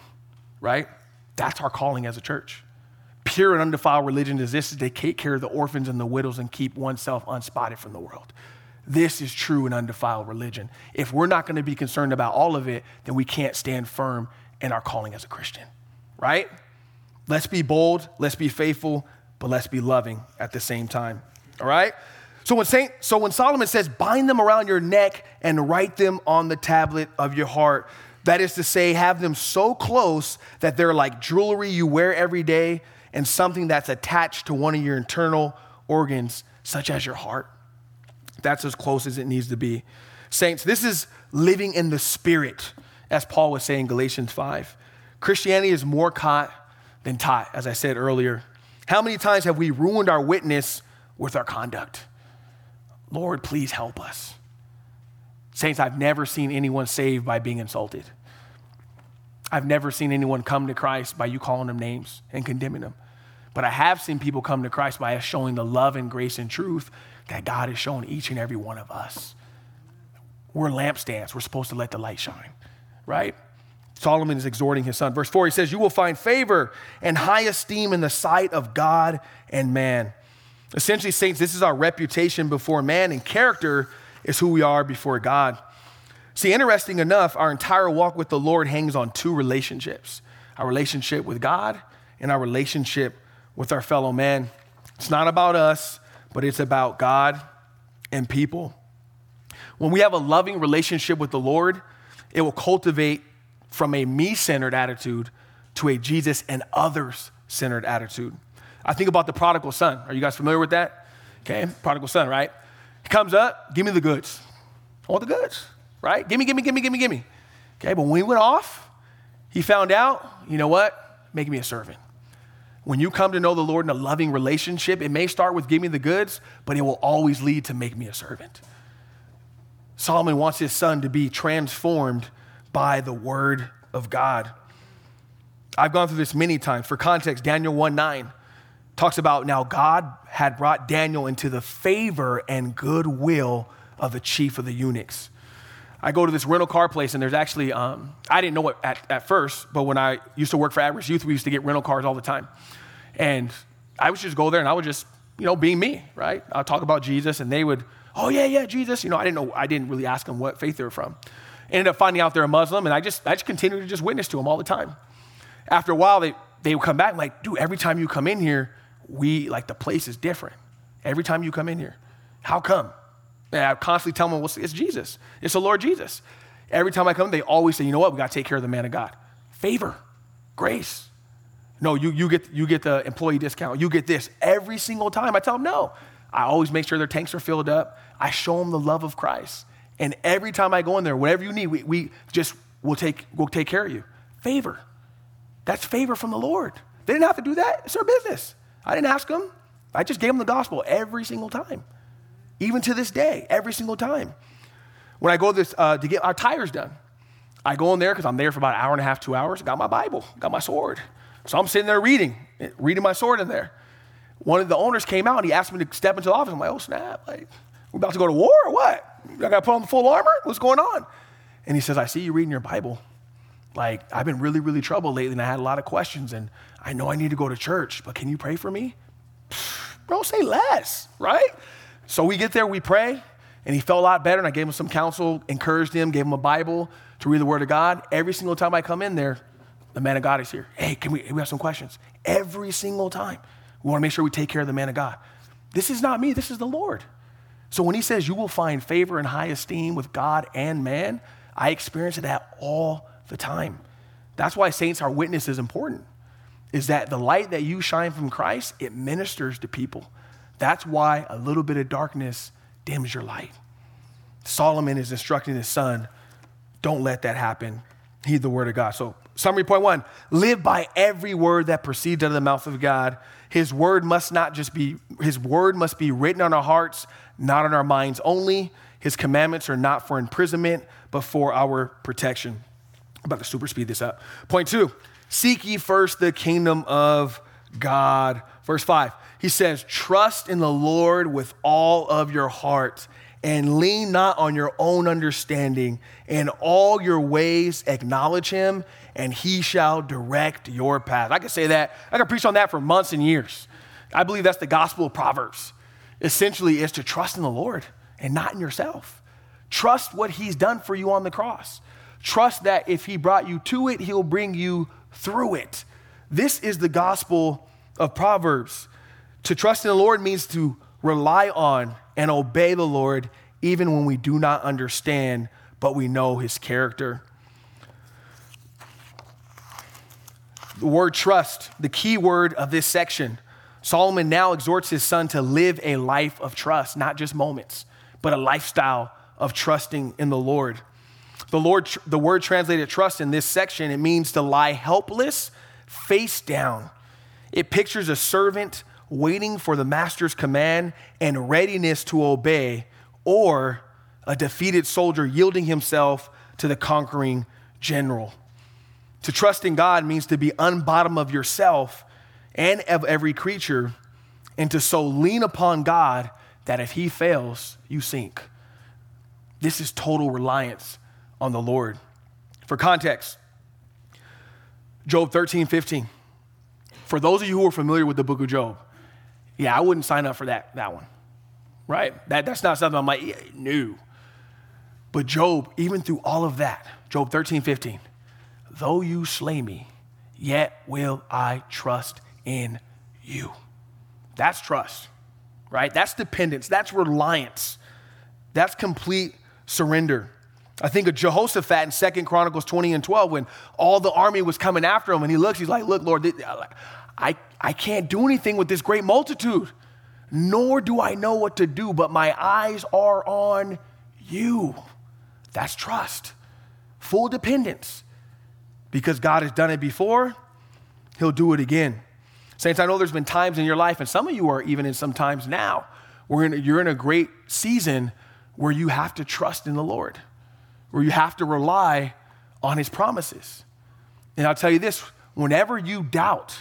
right? That's our calling as a church. Pure and undefiled religion is this: is to take care of the orphans and the widows and keep oneself unspotted from the world. This is true and undefiled religion. If we're not going to be concerned about all of it, then we can't stand firm in our calling as a Christian, right? Let's be bold, let's be faithful, but let's be loving at the same time, all right? So when Saint, so when Solomon says, bind them around your neck and write them on the tablet of your heart, that is to say, have them so close that they're like jewelry you wear every day and something that's attached to one of your internal organs, such as your heart. That's as close as it needs to be. Saints, this is living in the spirit, as Paul was saying in Galatians 5. Christianity is more caught than taught, as I said earlier. How many times have we ruined our witness with our conduct? Lord, please help us. Saints, I've never seen anyone saved by being insulted. I've never seen anyone come to Christ by you calling them names and condemning them. But I have seen people come to Christ by us showing the love and grace and truth that God has shown each and every one of us. We're lampstands. We're supposed to let the light shine, right? Solomon is exhorting his son. Verse 4, he says, You will find favor and high esteem in the sight of God and man. Essentially, saints, this is our reputation before man, and character is who we are before God. See, interesting enough, our entire walk with the Lord hangs on two relationships our relationship with God and our relationship with our fellow man. It's not about us, but it's about God and people. When we have a loving relationship with the Lord, it will cultivate from a me centered attitude to a Jesus and others centered attitude. I think about the prodigal son. Are you guys familiar with that? Okay, prodigal son, right? He comes up, give me the goods. I want the goods, right? Give me, give me, give me, give me, give me. Okay, but when he went off, he found out, you know what? Make me a servant. When you come to know the Lord in a loving relationship, it may start with give me the goods, but it will always lead to make me a servant. Solomon wants his son to be transformed by the word of God. I've gone through this many times. For context, Daniel 1 9 talks about now God had brought Daniel into the favor and goodwill of the chief of the eunuchs. I go to this rental car place, and there's actually, um, I didn't know it at, at first, but when I used to work for Average Youth, we used to get rental cars all the time. And I would just go there and I would just, you know, being me, right? I'll talk about Jesus and they would, oh yeah, yeah, Jesus. You know, I didn't know, I didn't really ask them what faith they were from. Ended up finding out they're a Muslim and I just, I just continued to just witness to them all the time. After a while, they, they would come back like, dude, every time you come in here, we, like the place is different. Every time you come in here. How come? And I constantly tell them, well, it's Jesus. It's the Lord Jesus. Every time I come, they always say, you know what? We got to take care of the man of God. Favor, grace. No, you, you, get, you get the employee discount. You get this. Every single time I tell them no. I always make sure their tanks are filled up. I show them the love of Christ. And every time I go in there, whatever you need, we, we just will take, we'll take care of you. Favor. That's favor from the Lord. They didn't have to do that. It's their business. I didn't ask them. I just gave them the gospel every single time. Even to this day, every single time. When I go this, uh, to get our tires done, I go in there because I'm there for about an hour and a half, two hours. Got my Bible, got my sword. So I'm sitting there reading, reading my sword in there. One of the owners came out and he asked me to step into the office. I'm like, oh snap, like we're about to go to war or what? I got to put on the full armor. What's going on? And he says, I see you reading your Bible. Like I've been really, really troubled lately, and I had a lot of questions, and I know I need to go to church, but can you pray for me? Bro, say less, right? So we get there, we pray, and he felt a lot better. And I gave him some counsel, encouraged him, gave him a Bible to read the Word of God. Every single time I come in there, the man of God is here. Hey, can we, we have some questions? Every single time. We want to make sure we take care of the man of God. This is not me, this is the Lord. So when he says you will find favor and high esteem with God and man, I experience that all the time. That's why saints, our witness is important. Is that the light that you shine from Christ, it ministers to people. That's why a little bit of darkness dims your light. Solomon is instructing his son, don't let that happen. Heed the word of God. So, summary point one live by every word that proceeds out of the mouth of God. His word must not just be, his word must be written on our hearts, not on our minds only. His commandments are not for imprisonment, but for our protection. I'm about to super speed this up. Point two seek ye first the kingdom of God. Verse five, he says, Trust in the Lord with all of your heart and lean not on your own understanding. In all your ways, acknowledge him, and he shall direct your path. I could say that. I could preach on that for months and years. I believe that's the gospel of Proverbs. Essentially, is to trust in the Lord and not in yourself. Trust what he's done for you on the cross. Trust that if he brought you to it, he'll bring you through it. This is the gospel of Proverbs. To trust in the Lord means to rely on and obey the Lord even when we do not understand, but we know his character. The word trust, the key word of this section. Solomon now exhorts his son to live a life of trust, not just moments, but a lifestyle of trusting in the Lord. The, Lord, the word translated trust in this section, it means to lie helpless, face down. It pictures a servant waiting for the master's command and readiness to obey, or a defeated soldier yielding himself to the conquering general. To trust in God means to be unbottom of yourself and of every creature, and to so lean upon God that if he fails, you sink. This is total reliance on the Lord. For context, Job 13, 15. For those of you who are familiar with the book of Job, yeah, I wouldn't sign up for that, that one, right? That, that's not something I'm like, yeah. But Job, even through all of that, Job 13, 15, though you slay me, yet will I trust in you. That's trust, right? That's dependence. That's reliance. That's complete surrender. I think of Jehoshaphat in Second Chronicles 20 and 12 when all the army was coming after him and he looks, he's like, look, Lord, uh, I, I can't do anything with this great multitude, nor do I know what to do, but my eyes are on you. That's trust, full dependence. Because God has done it before, He'll do it again. Saints, I know there's been times in your life, and some of you are even in some times now, where you're in a great season where you have to trust in the Lord, where you have to rely on His promises. And I'll tell you this whenever you doubt,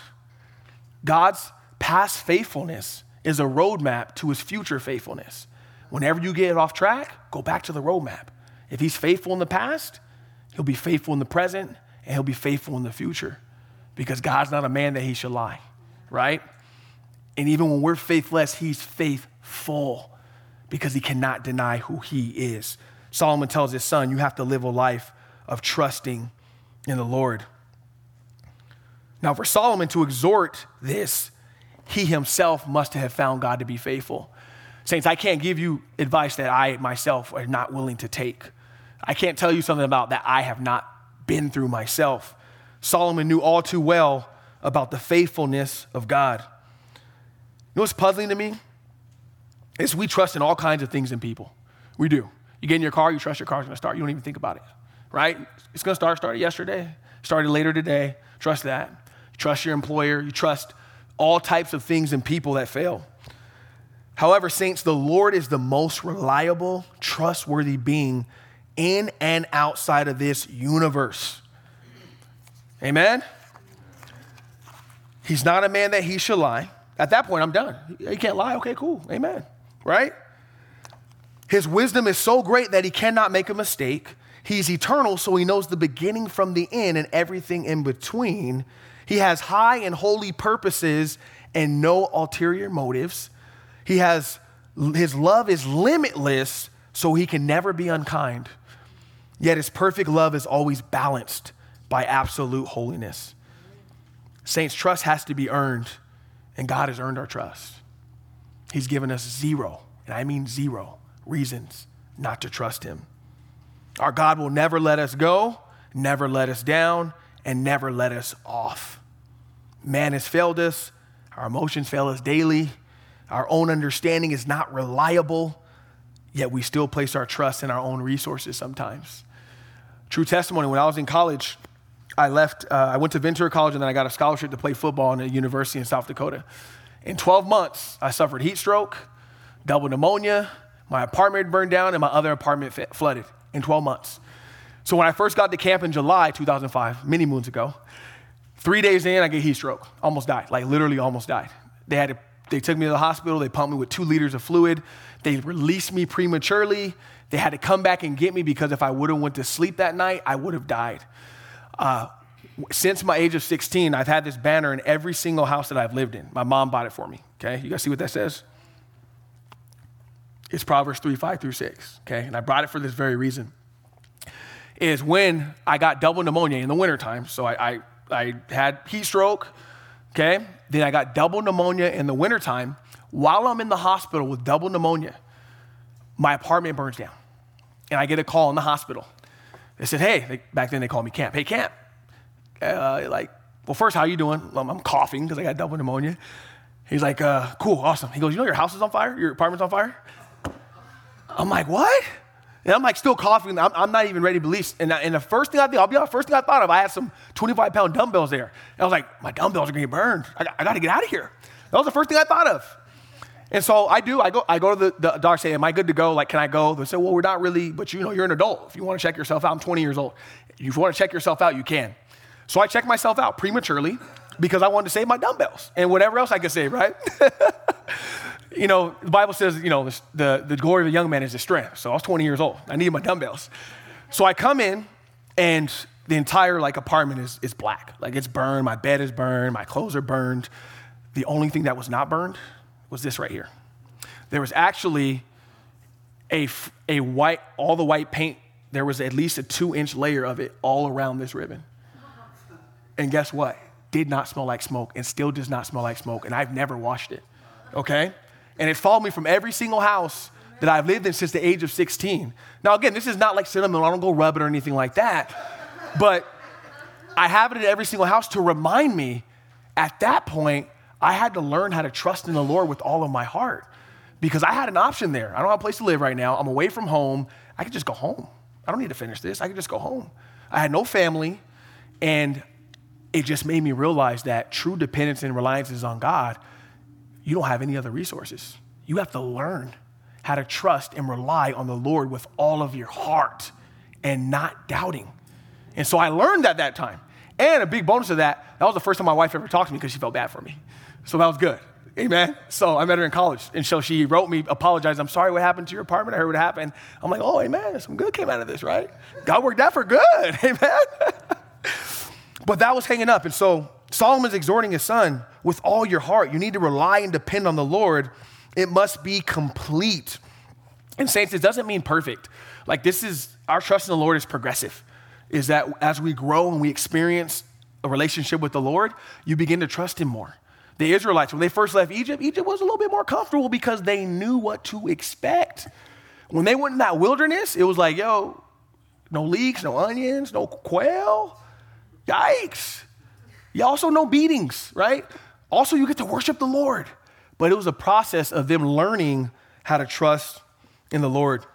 God's past faithfulness is a roadmap to his future faithfulness. Whenever you get off track, go back to the roadmap. If he's faithful in the past, he'll be faithful in the present, and he'll be faithful in the future because God's not a man that he should lie, right? And even when we're faithless, he's faithful because he cannot deny who he is. Solomon tells his son, You have to live a life of trusting in the Lord. Now, for Solomon to exhort this, he himself must have found God to be faithful. Saints, I can't give you advice that I myself are not willing to take. I can't tell you something about that I have not been through myself. Solomon knew all too well about the faithfulness of God. You know what's puzzling to me? Is we trust in all kinds of things in people. We do. You get in your car, you trust your car's gonna start. You don't even think about it, right? It's gonna start. Started yesterday. Started later today. Trust that. You trust your employer. You trust all types of things and people that fail. However, saints, the Lord is the most reliable, trustworthy being in and outside of this universe. Amen? He's not a man that he should lie. At that point, I'm done. He can't lie. Okay, cool. Amen. Right? His wisdom is so great that he cannot make a mistake. He's eternal, so he knows the beginning from the end and everything in between. He has high and holy purposes and no ulterior motives. He has his love is limitless, so he can never be unkind. Yet his perfect love is always balanced by absolute holiness. Saints, trust has to be earned, and God has earned our trust. He's given us zero, and I mean zero, reasons not to trust him. Our God will never let us go, never let us down, and never let us off. Man has failed us, our emotions fail us daily, our own understanding is not reliable, yet we still place our trust in our own resources sometimes. True testimony when I was in college, I left, uh, I went to Ventura College and then I got a scholarship to play football in a university in South Dakota. In 12 months, I suffered heat stroke, double pneumonia, my apartment burned down, and my other apartment flooded in 12 months. So when I first got to camp in July 2005, many moons ago, three days in, I get heat stroke, almost died, like literally almost died. They had to, they took me to the hospital, they pumped me with two liters of fluid, they released me prematurely. They had to come back and get me because if I would have went to sleep that night, I would have died. Uh, since my age of 16, I've had this banner in every single house that I've lived in. My mom bought it for me. Okay, you guys see what that says? It's Proverbs 3, 5 through 6. Okay, and I brought it for this very reason. Is when I got double pneumonia in the wintertime. So I, I, I had heat stroke, okay? Then I got double pneumonia in the wintertime. While I'm in the hospital with double pneumonia, my apartment burns down. And I get a call in the hospital. They said, hey, they, back then they called me Camp. Hey, Camp. Uh, like, well, first, how you doing? Well, I'm coughing because I got double pneumonia. He's like, uh, cool, awesome. He goes, you know your house is on fire? Your apartment's on fire? I'm like, what? And I'm like still coughing. I'm, I'm not even ready to believe. And, and, the first thing I did, I'll be honest, first thing I thought of, I had some 25 pound dumbbells there. And I was like, my dumbbells are gonna get burned. I, I gotta get out of here. That was the first thing I thought of. And so I do, I go, I go to the, the doctor, say, am I good to go? Like, can I go? They say, well, we're not really, but you know, you're an adult. If you wanna check yourself out, I'm 20 years old. If you wanna check yourself out, you can. So I checked myself out prematurely because I wanted to save my dumbbells and whatever else I could save, right? you know, the Bible says, you know, the, the glory of a young man is his strength. So I was 20 years old. I needed my dumbbells. So I come in and the entire like apartment is, is black. Like it's burned. My bed is burned. My clothes are burned. The only thing that was not burned was this right here. There was actually a, a white, all the white paint, there was at least a two inch layer of it all around this ribbon. And guess what? Did not smell like smoke and still does not smell like smoke. And I've never washed it. Okay? And it followed me from every single house that I've lived in since the age of 16. Now, again, this is not like cinnamon. I don't go rub it or anything like that. But I have it in every single house to remind me at that point, I had to learn how to trust in the Lord with all of my heart because I had an option there. I don't have a place to live right now. I'm away from home. I could just go home. I don't need to finish this. I could just go home. I had no family. And it just made me realize that true dependence and reliance is on God you don't have any other resources. You have to learn how to trust and rely on the Lord with all of your heart and not doubting. And so I learned at that time. And a big bonus of that, that was the first time my wife ever talked to me because she felt bad for me. So that was good. Amen. So I met her in college. And so she wrote me, apologized. I'm sorry what happened to your apartment. I heard what happened. I'm like, oh, amen. Some good came out of this, right? God worked out for good. Amen. but that was hanging up. And so Solomon's exhorting his son with all your heart. You need to rely and depend on the Lord. It must be complete. And, saints, it doesn't mean perfect. Like, this is our trust in the Lord is progressive. Is that as we grow and we experience a relationship with the Lord, you begin to trust Him more. The Israelites, when they first left Egypt, Egypt was a little bit more comfortable because they knew what to expect. When they went in that wilderness, it was like, yo, no leeks, no onions, no quail. Yikes. You also know beatings, right? Also, you get to worship the Lord. But it was a process of them learning how to trust in the Lord.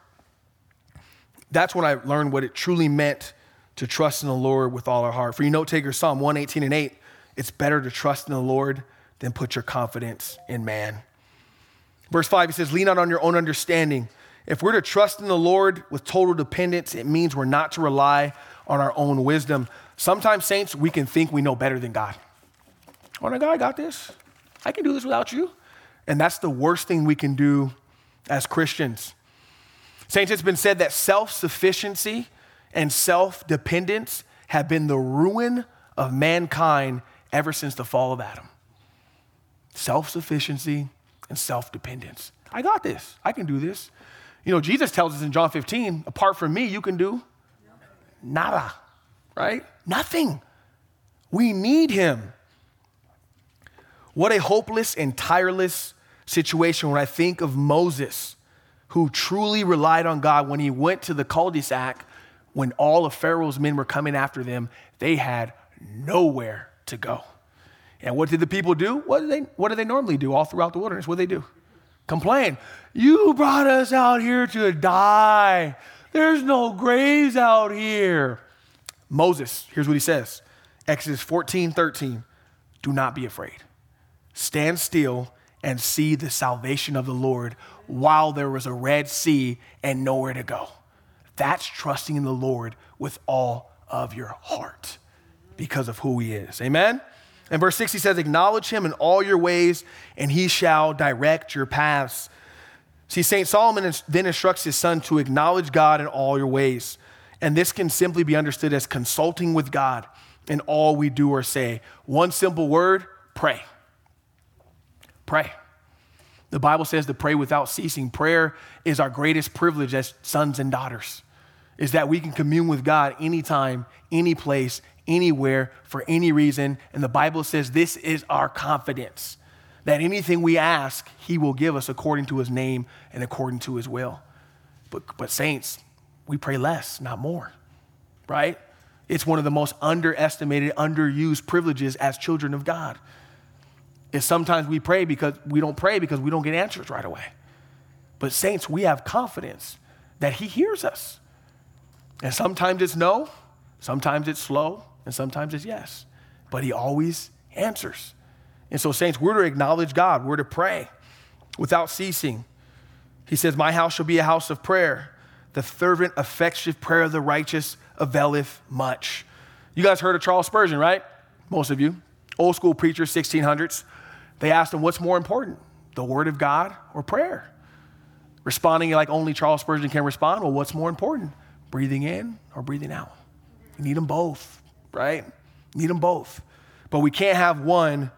That's when I learned what it truly meant to trust in the Lord with all our heart. For you note takers, Psalm 118 and 8, it's better to trust in the Lord than put your confidence in man. Verse 5, he says, Lean not on your own understanding. If we're to trust in the Lord with total dependence, it means we're not to rely on our own wisdom. Sometimes, saints, we can think we know better than God. Oh, my God, I got this. I can do this without you. And that's the worst thing we can do as Christians. Saints, it's been said that self sufficiency and self dependence have been the ruin of mankind ever since the fall of Adam. Self sufficiency and self dependence. I got this. I can do this. You know, Jesus tells us in John 15, apart from me, you can do nada, right? Nothing. We need him. What a hopeless and tireless situation when I think of Moses, who truly relied on God when he went to the cul-de-sac when all of Pharaoh's men were coming after them, they had nowhere to go. And what did the people do? What did they, what did they normally do all throughout the wilderness? What did they do? Complain. You brought us out here to die. There's no graves out here. Moses, here's what he says Exodus 14, 13. Do not be afraid. Stand still and see the salvation of the Lord while there was a Red Sea and nowhere to go. That's trusting in the Lord with all of your heart because of who he is. Amen? And verse 6 he says, Acknowledge him in all your ways, and he shall direct your paths. See, St. Solomon then instructs his son to acknowledge God in all your ways. And this can simply be understood as consulting with God in all we do or say. One simple word pray. Pray. The Bible says to pray without ceasing. Prayer is our greatest privilege as sons and daughters, is that we can commune with God anytime, any place, anywhere, for any reason. And the Bible says this is our confidence that anything we ask, He will give us according to His name and according to His will. But, but saints, we pray less, not more, right? It's one of the most underestimated, underused privileges as children of God. Is sometimes we pray because we don't pray because we don't get answers right away. But saints, we have confidence that He hears us. And sometimes it's no, sometimes it's slow, and sometimes it's yes. But He always answers. And so, saints, we're to acknowledge God, we're to pray without ceasing. He says, My house shall be a house of prayer. The fervent, effective prayer of the righteous availeth much. You guys heard of Charles Spurgeon, right? Most of you. Old school preacher, 1600s. They asked him, What's more important, the word of God or prayer? Responding like only Charles Spurgeon can respond, Well, what's more important, breathing in or breathing out? You need them both, right? You need them both. But we can't have one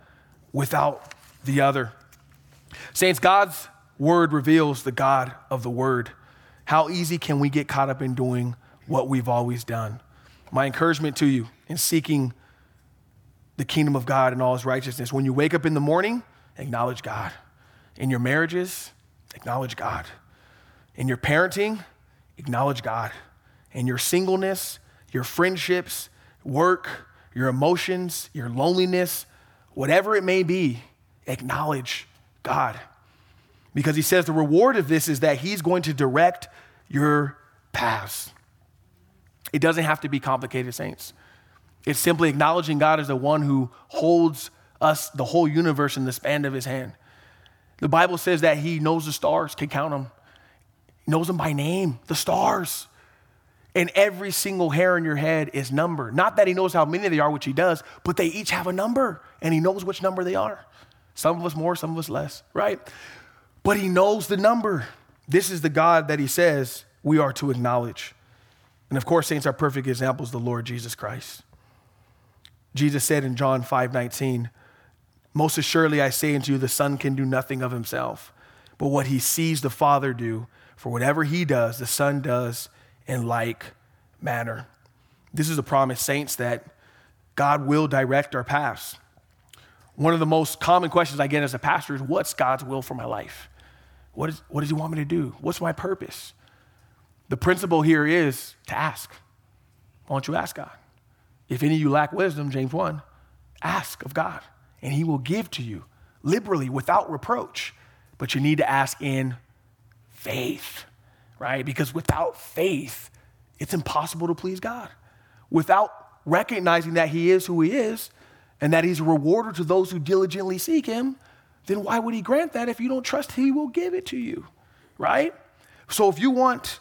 without the other. Saints, God's word reveals the God of the word. How easy can we get caught up in doing what we've always done? My encouragement to you in seeking the kingdom of God and all his righteousness. When you wake up in the morning, acknowledge God. In your marriages, acknowledge God. In your parenting, acknowledge God. In your singleness, your friendships, work, your emotions, your loneliness, whatever it may be, acknowledge God. Because he says the reward of this is that he's going to direct your paths. It doesn't have to be complicated, saints. It's simply acknowledging God as the one who holds us, the whole universe, in the span of his hand. The Bible says that he knows the stars, can count them, he knows them by name, the stars. And every single hair in your head is numbered. Not that he knows how many they are, which he does, but they each have a number, and he knows which number they are. Some of us more, some of us less, right? But he knows the number. This is the God that he says we are to acknowledge. And of course, saints, our perfect example is the Lord Jesus Christ. Jesus said in John 5 19, Most assuredly I say unto you, the Son can do nothing of himself, but what he sees the Father do, for whatever he does, the Son does in like manner. This is a promise, saints, that God will direct our paths. One of the most common questions I get as a pastor is what's God's will for my life? What, is, what does he want me to do? What's my purpose? The principle here is to ask. Why don't you ask God? If any of you lack wisdom, James 1, ask of God, and he will give to you liberally without reproach. But you need to ask in faith, right? Because without faith, it's impossible to please God. Without recognizing that he is who he is and that he's a rewarder to those who diligently seek him, then why would he grant that if you don't trust he will give it to you, right? So if you want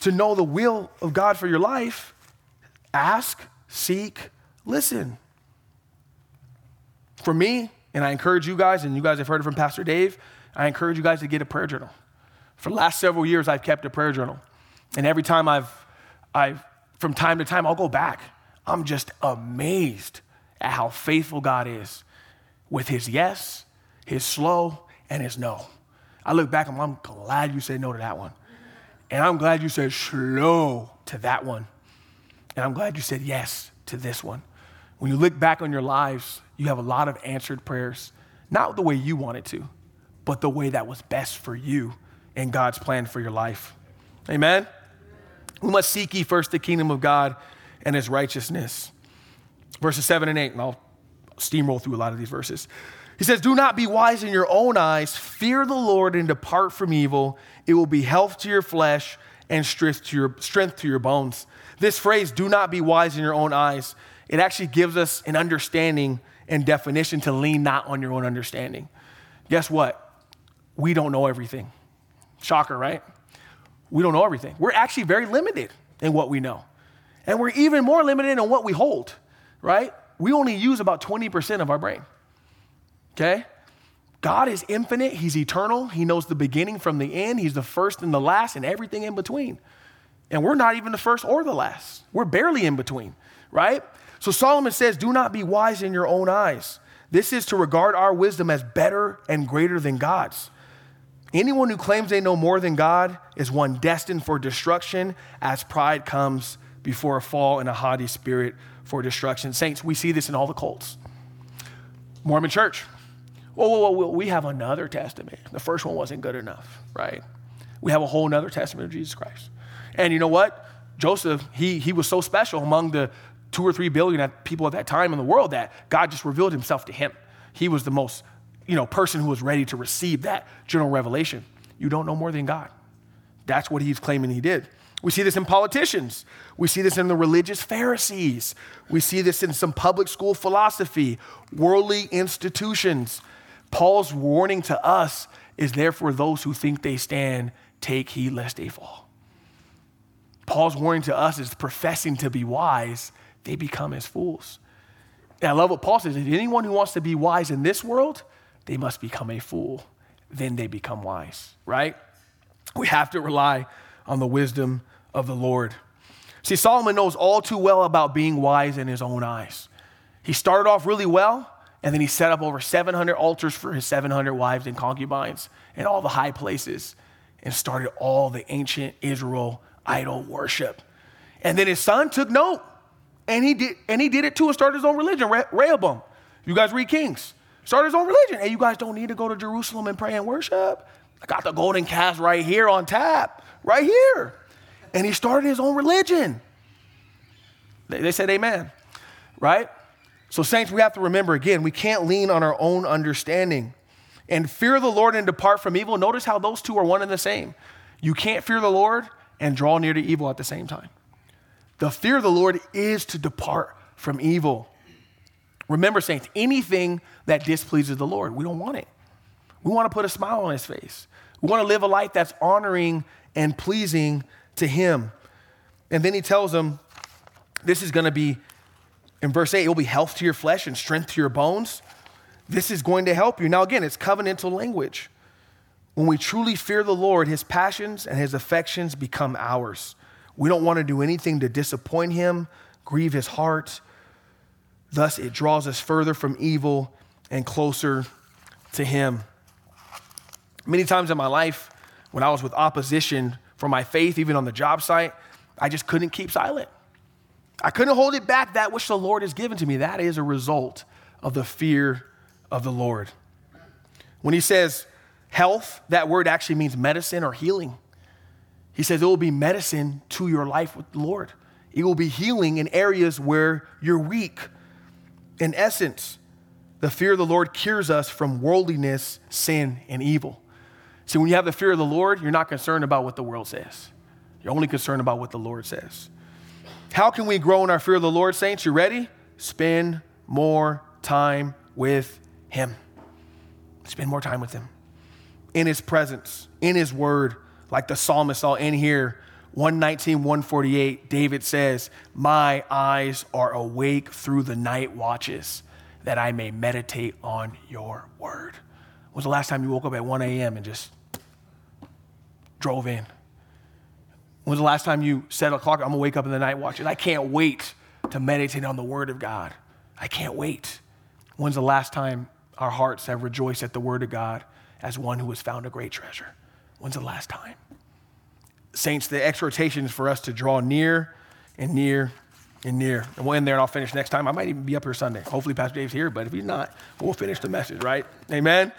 to know the will of God for your life, ask, seek, listen. For me, and I encourage you guys, and you guys have heard it from Pastor Dave, I encourage you guys to get a prayer journal. For the last several years, I've kept a prayer journal. And every time I've, I've from time to time, I'll go back. I'm just amazed at how faithful God is with his yes, his slow, and his no. I look back and I'm glad you said no to that one. And I'm glad you said slow to that one. And I'm glad you said yes to this one. When you look back on your lives, you have a lot of answered prayers, not the way you wanted to, but the way that was best for you and God's plan for your life. Amen? We must seek ye first the kingdom of God and his righteousness. Verses 7 and 8, and I'll steamroll through a lot of these verses. He says, Do not be wise in your own eyes, fear the Lord and depart from evil. It will be health to your flesh and strength to your, strength to your bones. This phrase, do not be wise in your own eyes, it actually gives us an understanding and definition to lean not on your own understanding. Guess what? We don't know everything. Shocker, right? We don't know everything. We're actually very limited in what we know. And we're even more limited in what we hold, right? We only use about 20% of our brain. Okay? God is infinite, He's eternal, He knows the beginning from the end, He's the first and the last, and everything in between. And we're not even the first or the last. We're barely in between, right? So Solomon says, Do not be wise in your own eyes. This is to regard our wisdom as better and greater than God's. Anyone who claims they know more than God is one destined for destruction as pride comes before a fall and a haughty spirit for destruction. Saints, we see this in all the cults. Mormon church. Whoa, whoa, whoa, we have another testament. The first one wasn't good enough, right? We have a whole other testament of Jesus Christ. And you know what? Joseph, he, he was so special among the two or three billion people at that time in the world that God just revealed himself to him. He was the most, you know, person who was ready to receive that general revelation. You don't know more than God. That's what he's claiming he did. We see this in politicians. We see this in the religious Pharisees. We see this in some public school philosophy, worldly institutions. Paul's warning to us is therefore those who think they stand, take heed lest they fall. Paul's warning to us is professing to be wise, they become as fools. And I love what Paul says if anyone who wants to be wise in this world, they must become a fool. Then they become wise, right? We have to rely on the wisdom of the Lord. See, Solomon knows all too well about being wise in his own eyes. He started off really well, and then he set up over 700 altars for his 700 wives and concubines in all the high places and started all the ancient Israel idol worship. And then his son took note, and he did, and he did it too and started his own religion, Re- Rehoboam. You guys read Kings. Started his own religion. Hey, you guys don't need to go to Jerusalem and pray and worship. I got the golden calf right here on tap, right here. And he started his own religion. They, they said amen, right? So, saints, we have to remember again, we can't lean on our own understanding. And fear the Lord and depart from evil. Notice how those two are one and the same. You can't fear the Lord and draw near to evil at the same time. The fear of the Lord is to depart from evil. Remember, saints, anything that displeases the Lord, we don't want it. We want to put a smile on his face. We want to live a life that's honoring and pleasing to him. And then he tells them, this is going to be, in verse 8, it will be health to your flesh and strength to your bones. This is going to help you. Now, again, it's covenantal language. When we truly fear the Lord, his passions and his affections become ours. We don't want to do anything to disappoint him, grieve his heart. Thus, it draws us further from evil and closer to Him. Many times in my life, when I was with opposition for my faith, even on the job site, I just couldn't keep silent. I couldn't hold it back, that which the Lord has given to me. That is a result of the fear of the Lord. When he says health, that word actually means medicine or healing. He says it will be medicine to your life with the Lord. It will be healing in areas where you're weak. In essence, the fear of the Lord cures us from worldliness, sin, and evil. See, when you have the fear of the Lord, you're not concerned about what the world says. You're only concerned about what the Lord says. How can we grow in our fear of the Lord, saints? You ready? Spend more time with Him. Spend more time with Him. In His presence, in His word, like the psalmist saw in here, 119, 148, David says, My eyes are awake through the night watches that I may meditate on your word. When was the last time you woke up at 1 a.m. and just drove in? When was the last time you set a clock? I'm gonna wake up in the night watches. I can't wait to meditate on the word of God. I can't wait. When's the last time our hearts have rejoiced at the word of God as one who has found a great treasure? When's the last time? Saints, the exhortation is for us to draw near and near and near. And we'll end there and I'll finish next time. I might even be up here Sunday. Hopefully, Pastor Dave's here, but if he's not, we'll finish the message, right? Amen.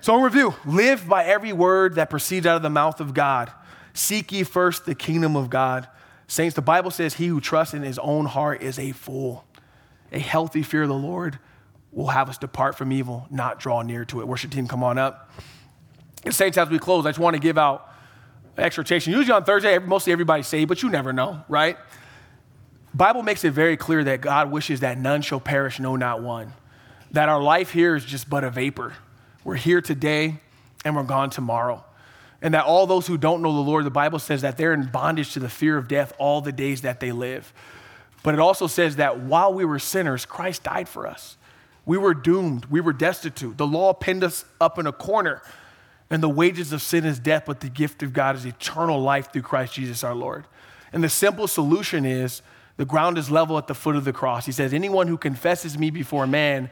So, in review, live by every word that proceeds out of the mouth of God. Seek ye first the kingdom of God. Saints, the Bible says, He who trusts in his own heart is a fool. A healthy fear of the Lord will have us depart from evil, not draw near to it. Worship team, come on up. And Saints, as we close, I just want to give out exhortation. Usually on Thursday, mostly everybody say, but you never know, right? Bible makes it very clear that God wishes that none shall perish, no, not one. That our life here is just but a vapor. We're here today and we're gone tomorrow. And that all those who don't know the Lord, the Bible says that they're in bondage to the fear of death all the days that they live. But it also says that while we were sinners, Christ died for us. We were doomed. We were destitute. The law pinned us up in a corner. And the wages of sin is death, but the gift of God is eternal life through Christ Jesus our Lord. And the simple solution is the ground is level at the foot of the cross. He says, Anyone who confesses me before man,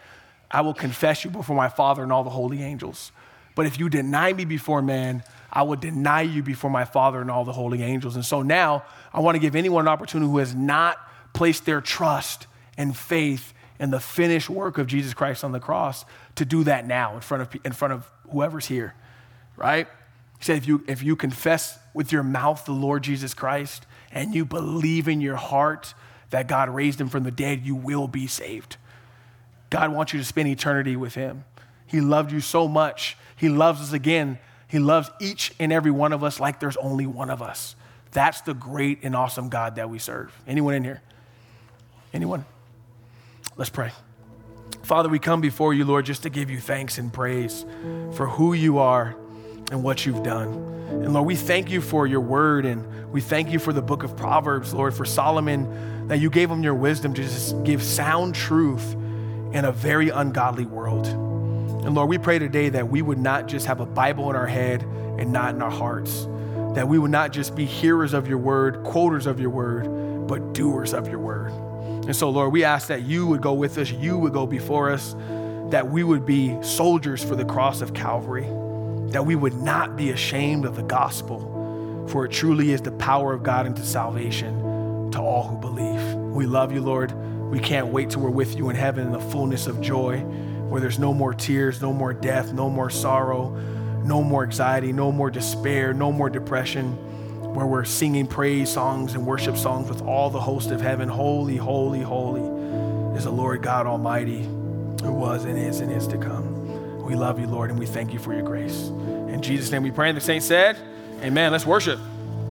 I will confess you before my Father and all the holy angels. But if you deny me before man, I will deny you before my Father and all the holy angels. And so now I want to give anyone an opportunity who has not placed their trust and faith in the finished work of Jesus Christ on the cross to do that now in front of, in front of whoever's here, right? He said, if you, if you confess with your mouth the Lord Jesus Christ and you believe in your heart that God raised him from the dead, you will be saved. God wants you to spend eternity with him. He loved you so much. He loves us again. He loves each and every one of us like there's only one of us. That's the great and awesome God that we serve. Anyone in here? Anyone? Let's pray. Father, we come before you, Lord, just to give you thanks and praise for who you are and what you've done. And Lord, we thank you for your word and we thank you for the book of Proverbs, Lord, for Solomon, that you gave him your wisdom to just give sound truth in a very ungodly world. And Lord, we pray today that we would not just have a Bible in our head and not in our hearts, that we would not just be hearers of your word, quoters of your word, but doers of your word. And so, Lord, we ask that you would go with us, you would go before us, that we would be soldiers for the cross of Calvary that we would not be ashamed of the gospel, for it truly is the power of God into salvation to all who believe. We love you, Lord. We can't wait till we're with you in heaven in the fullness of joy, where there's no more tears, no more death, no more sorrow, no more anxiety, no more despair, no more depression, where we're singing praise songs and worship songs with all the host of heaven. Holy, holy, holy is the Lord God Almighty, who was and is and is to come. We love you, Lord, and we thank you for your grace. In Jesus' name we pray. And the saints said, Amen. Let's worship.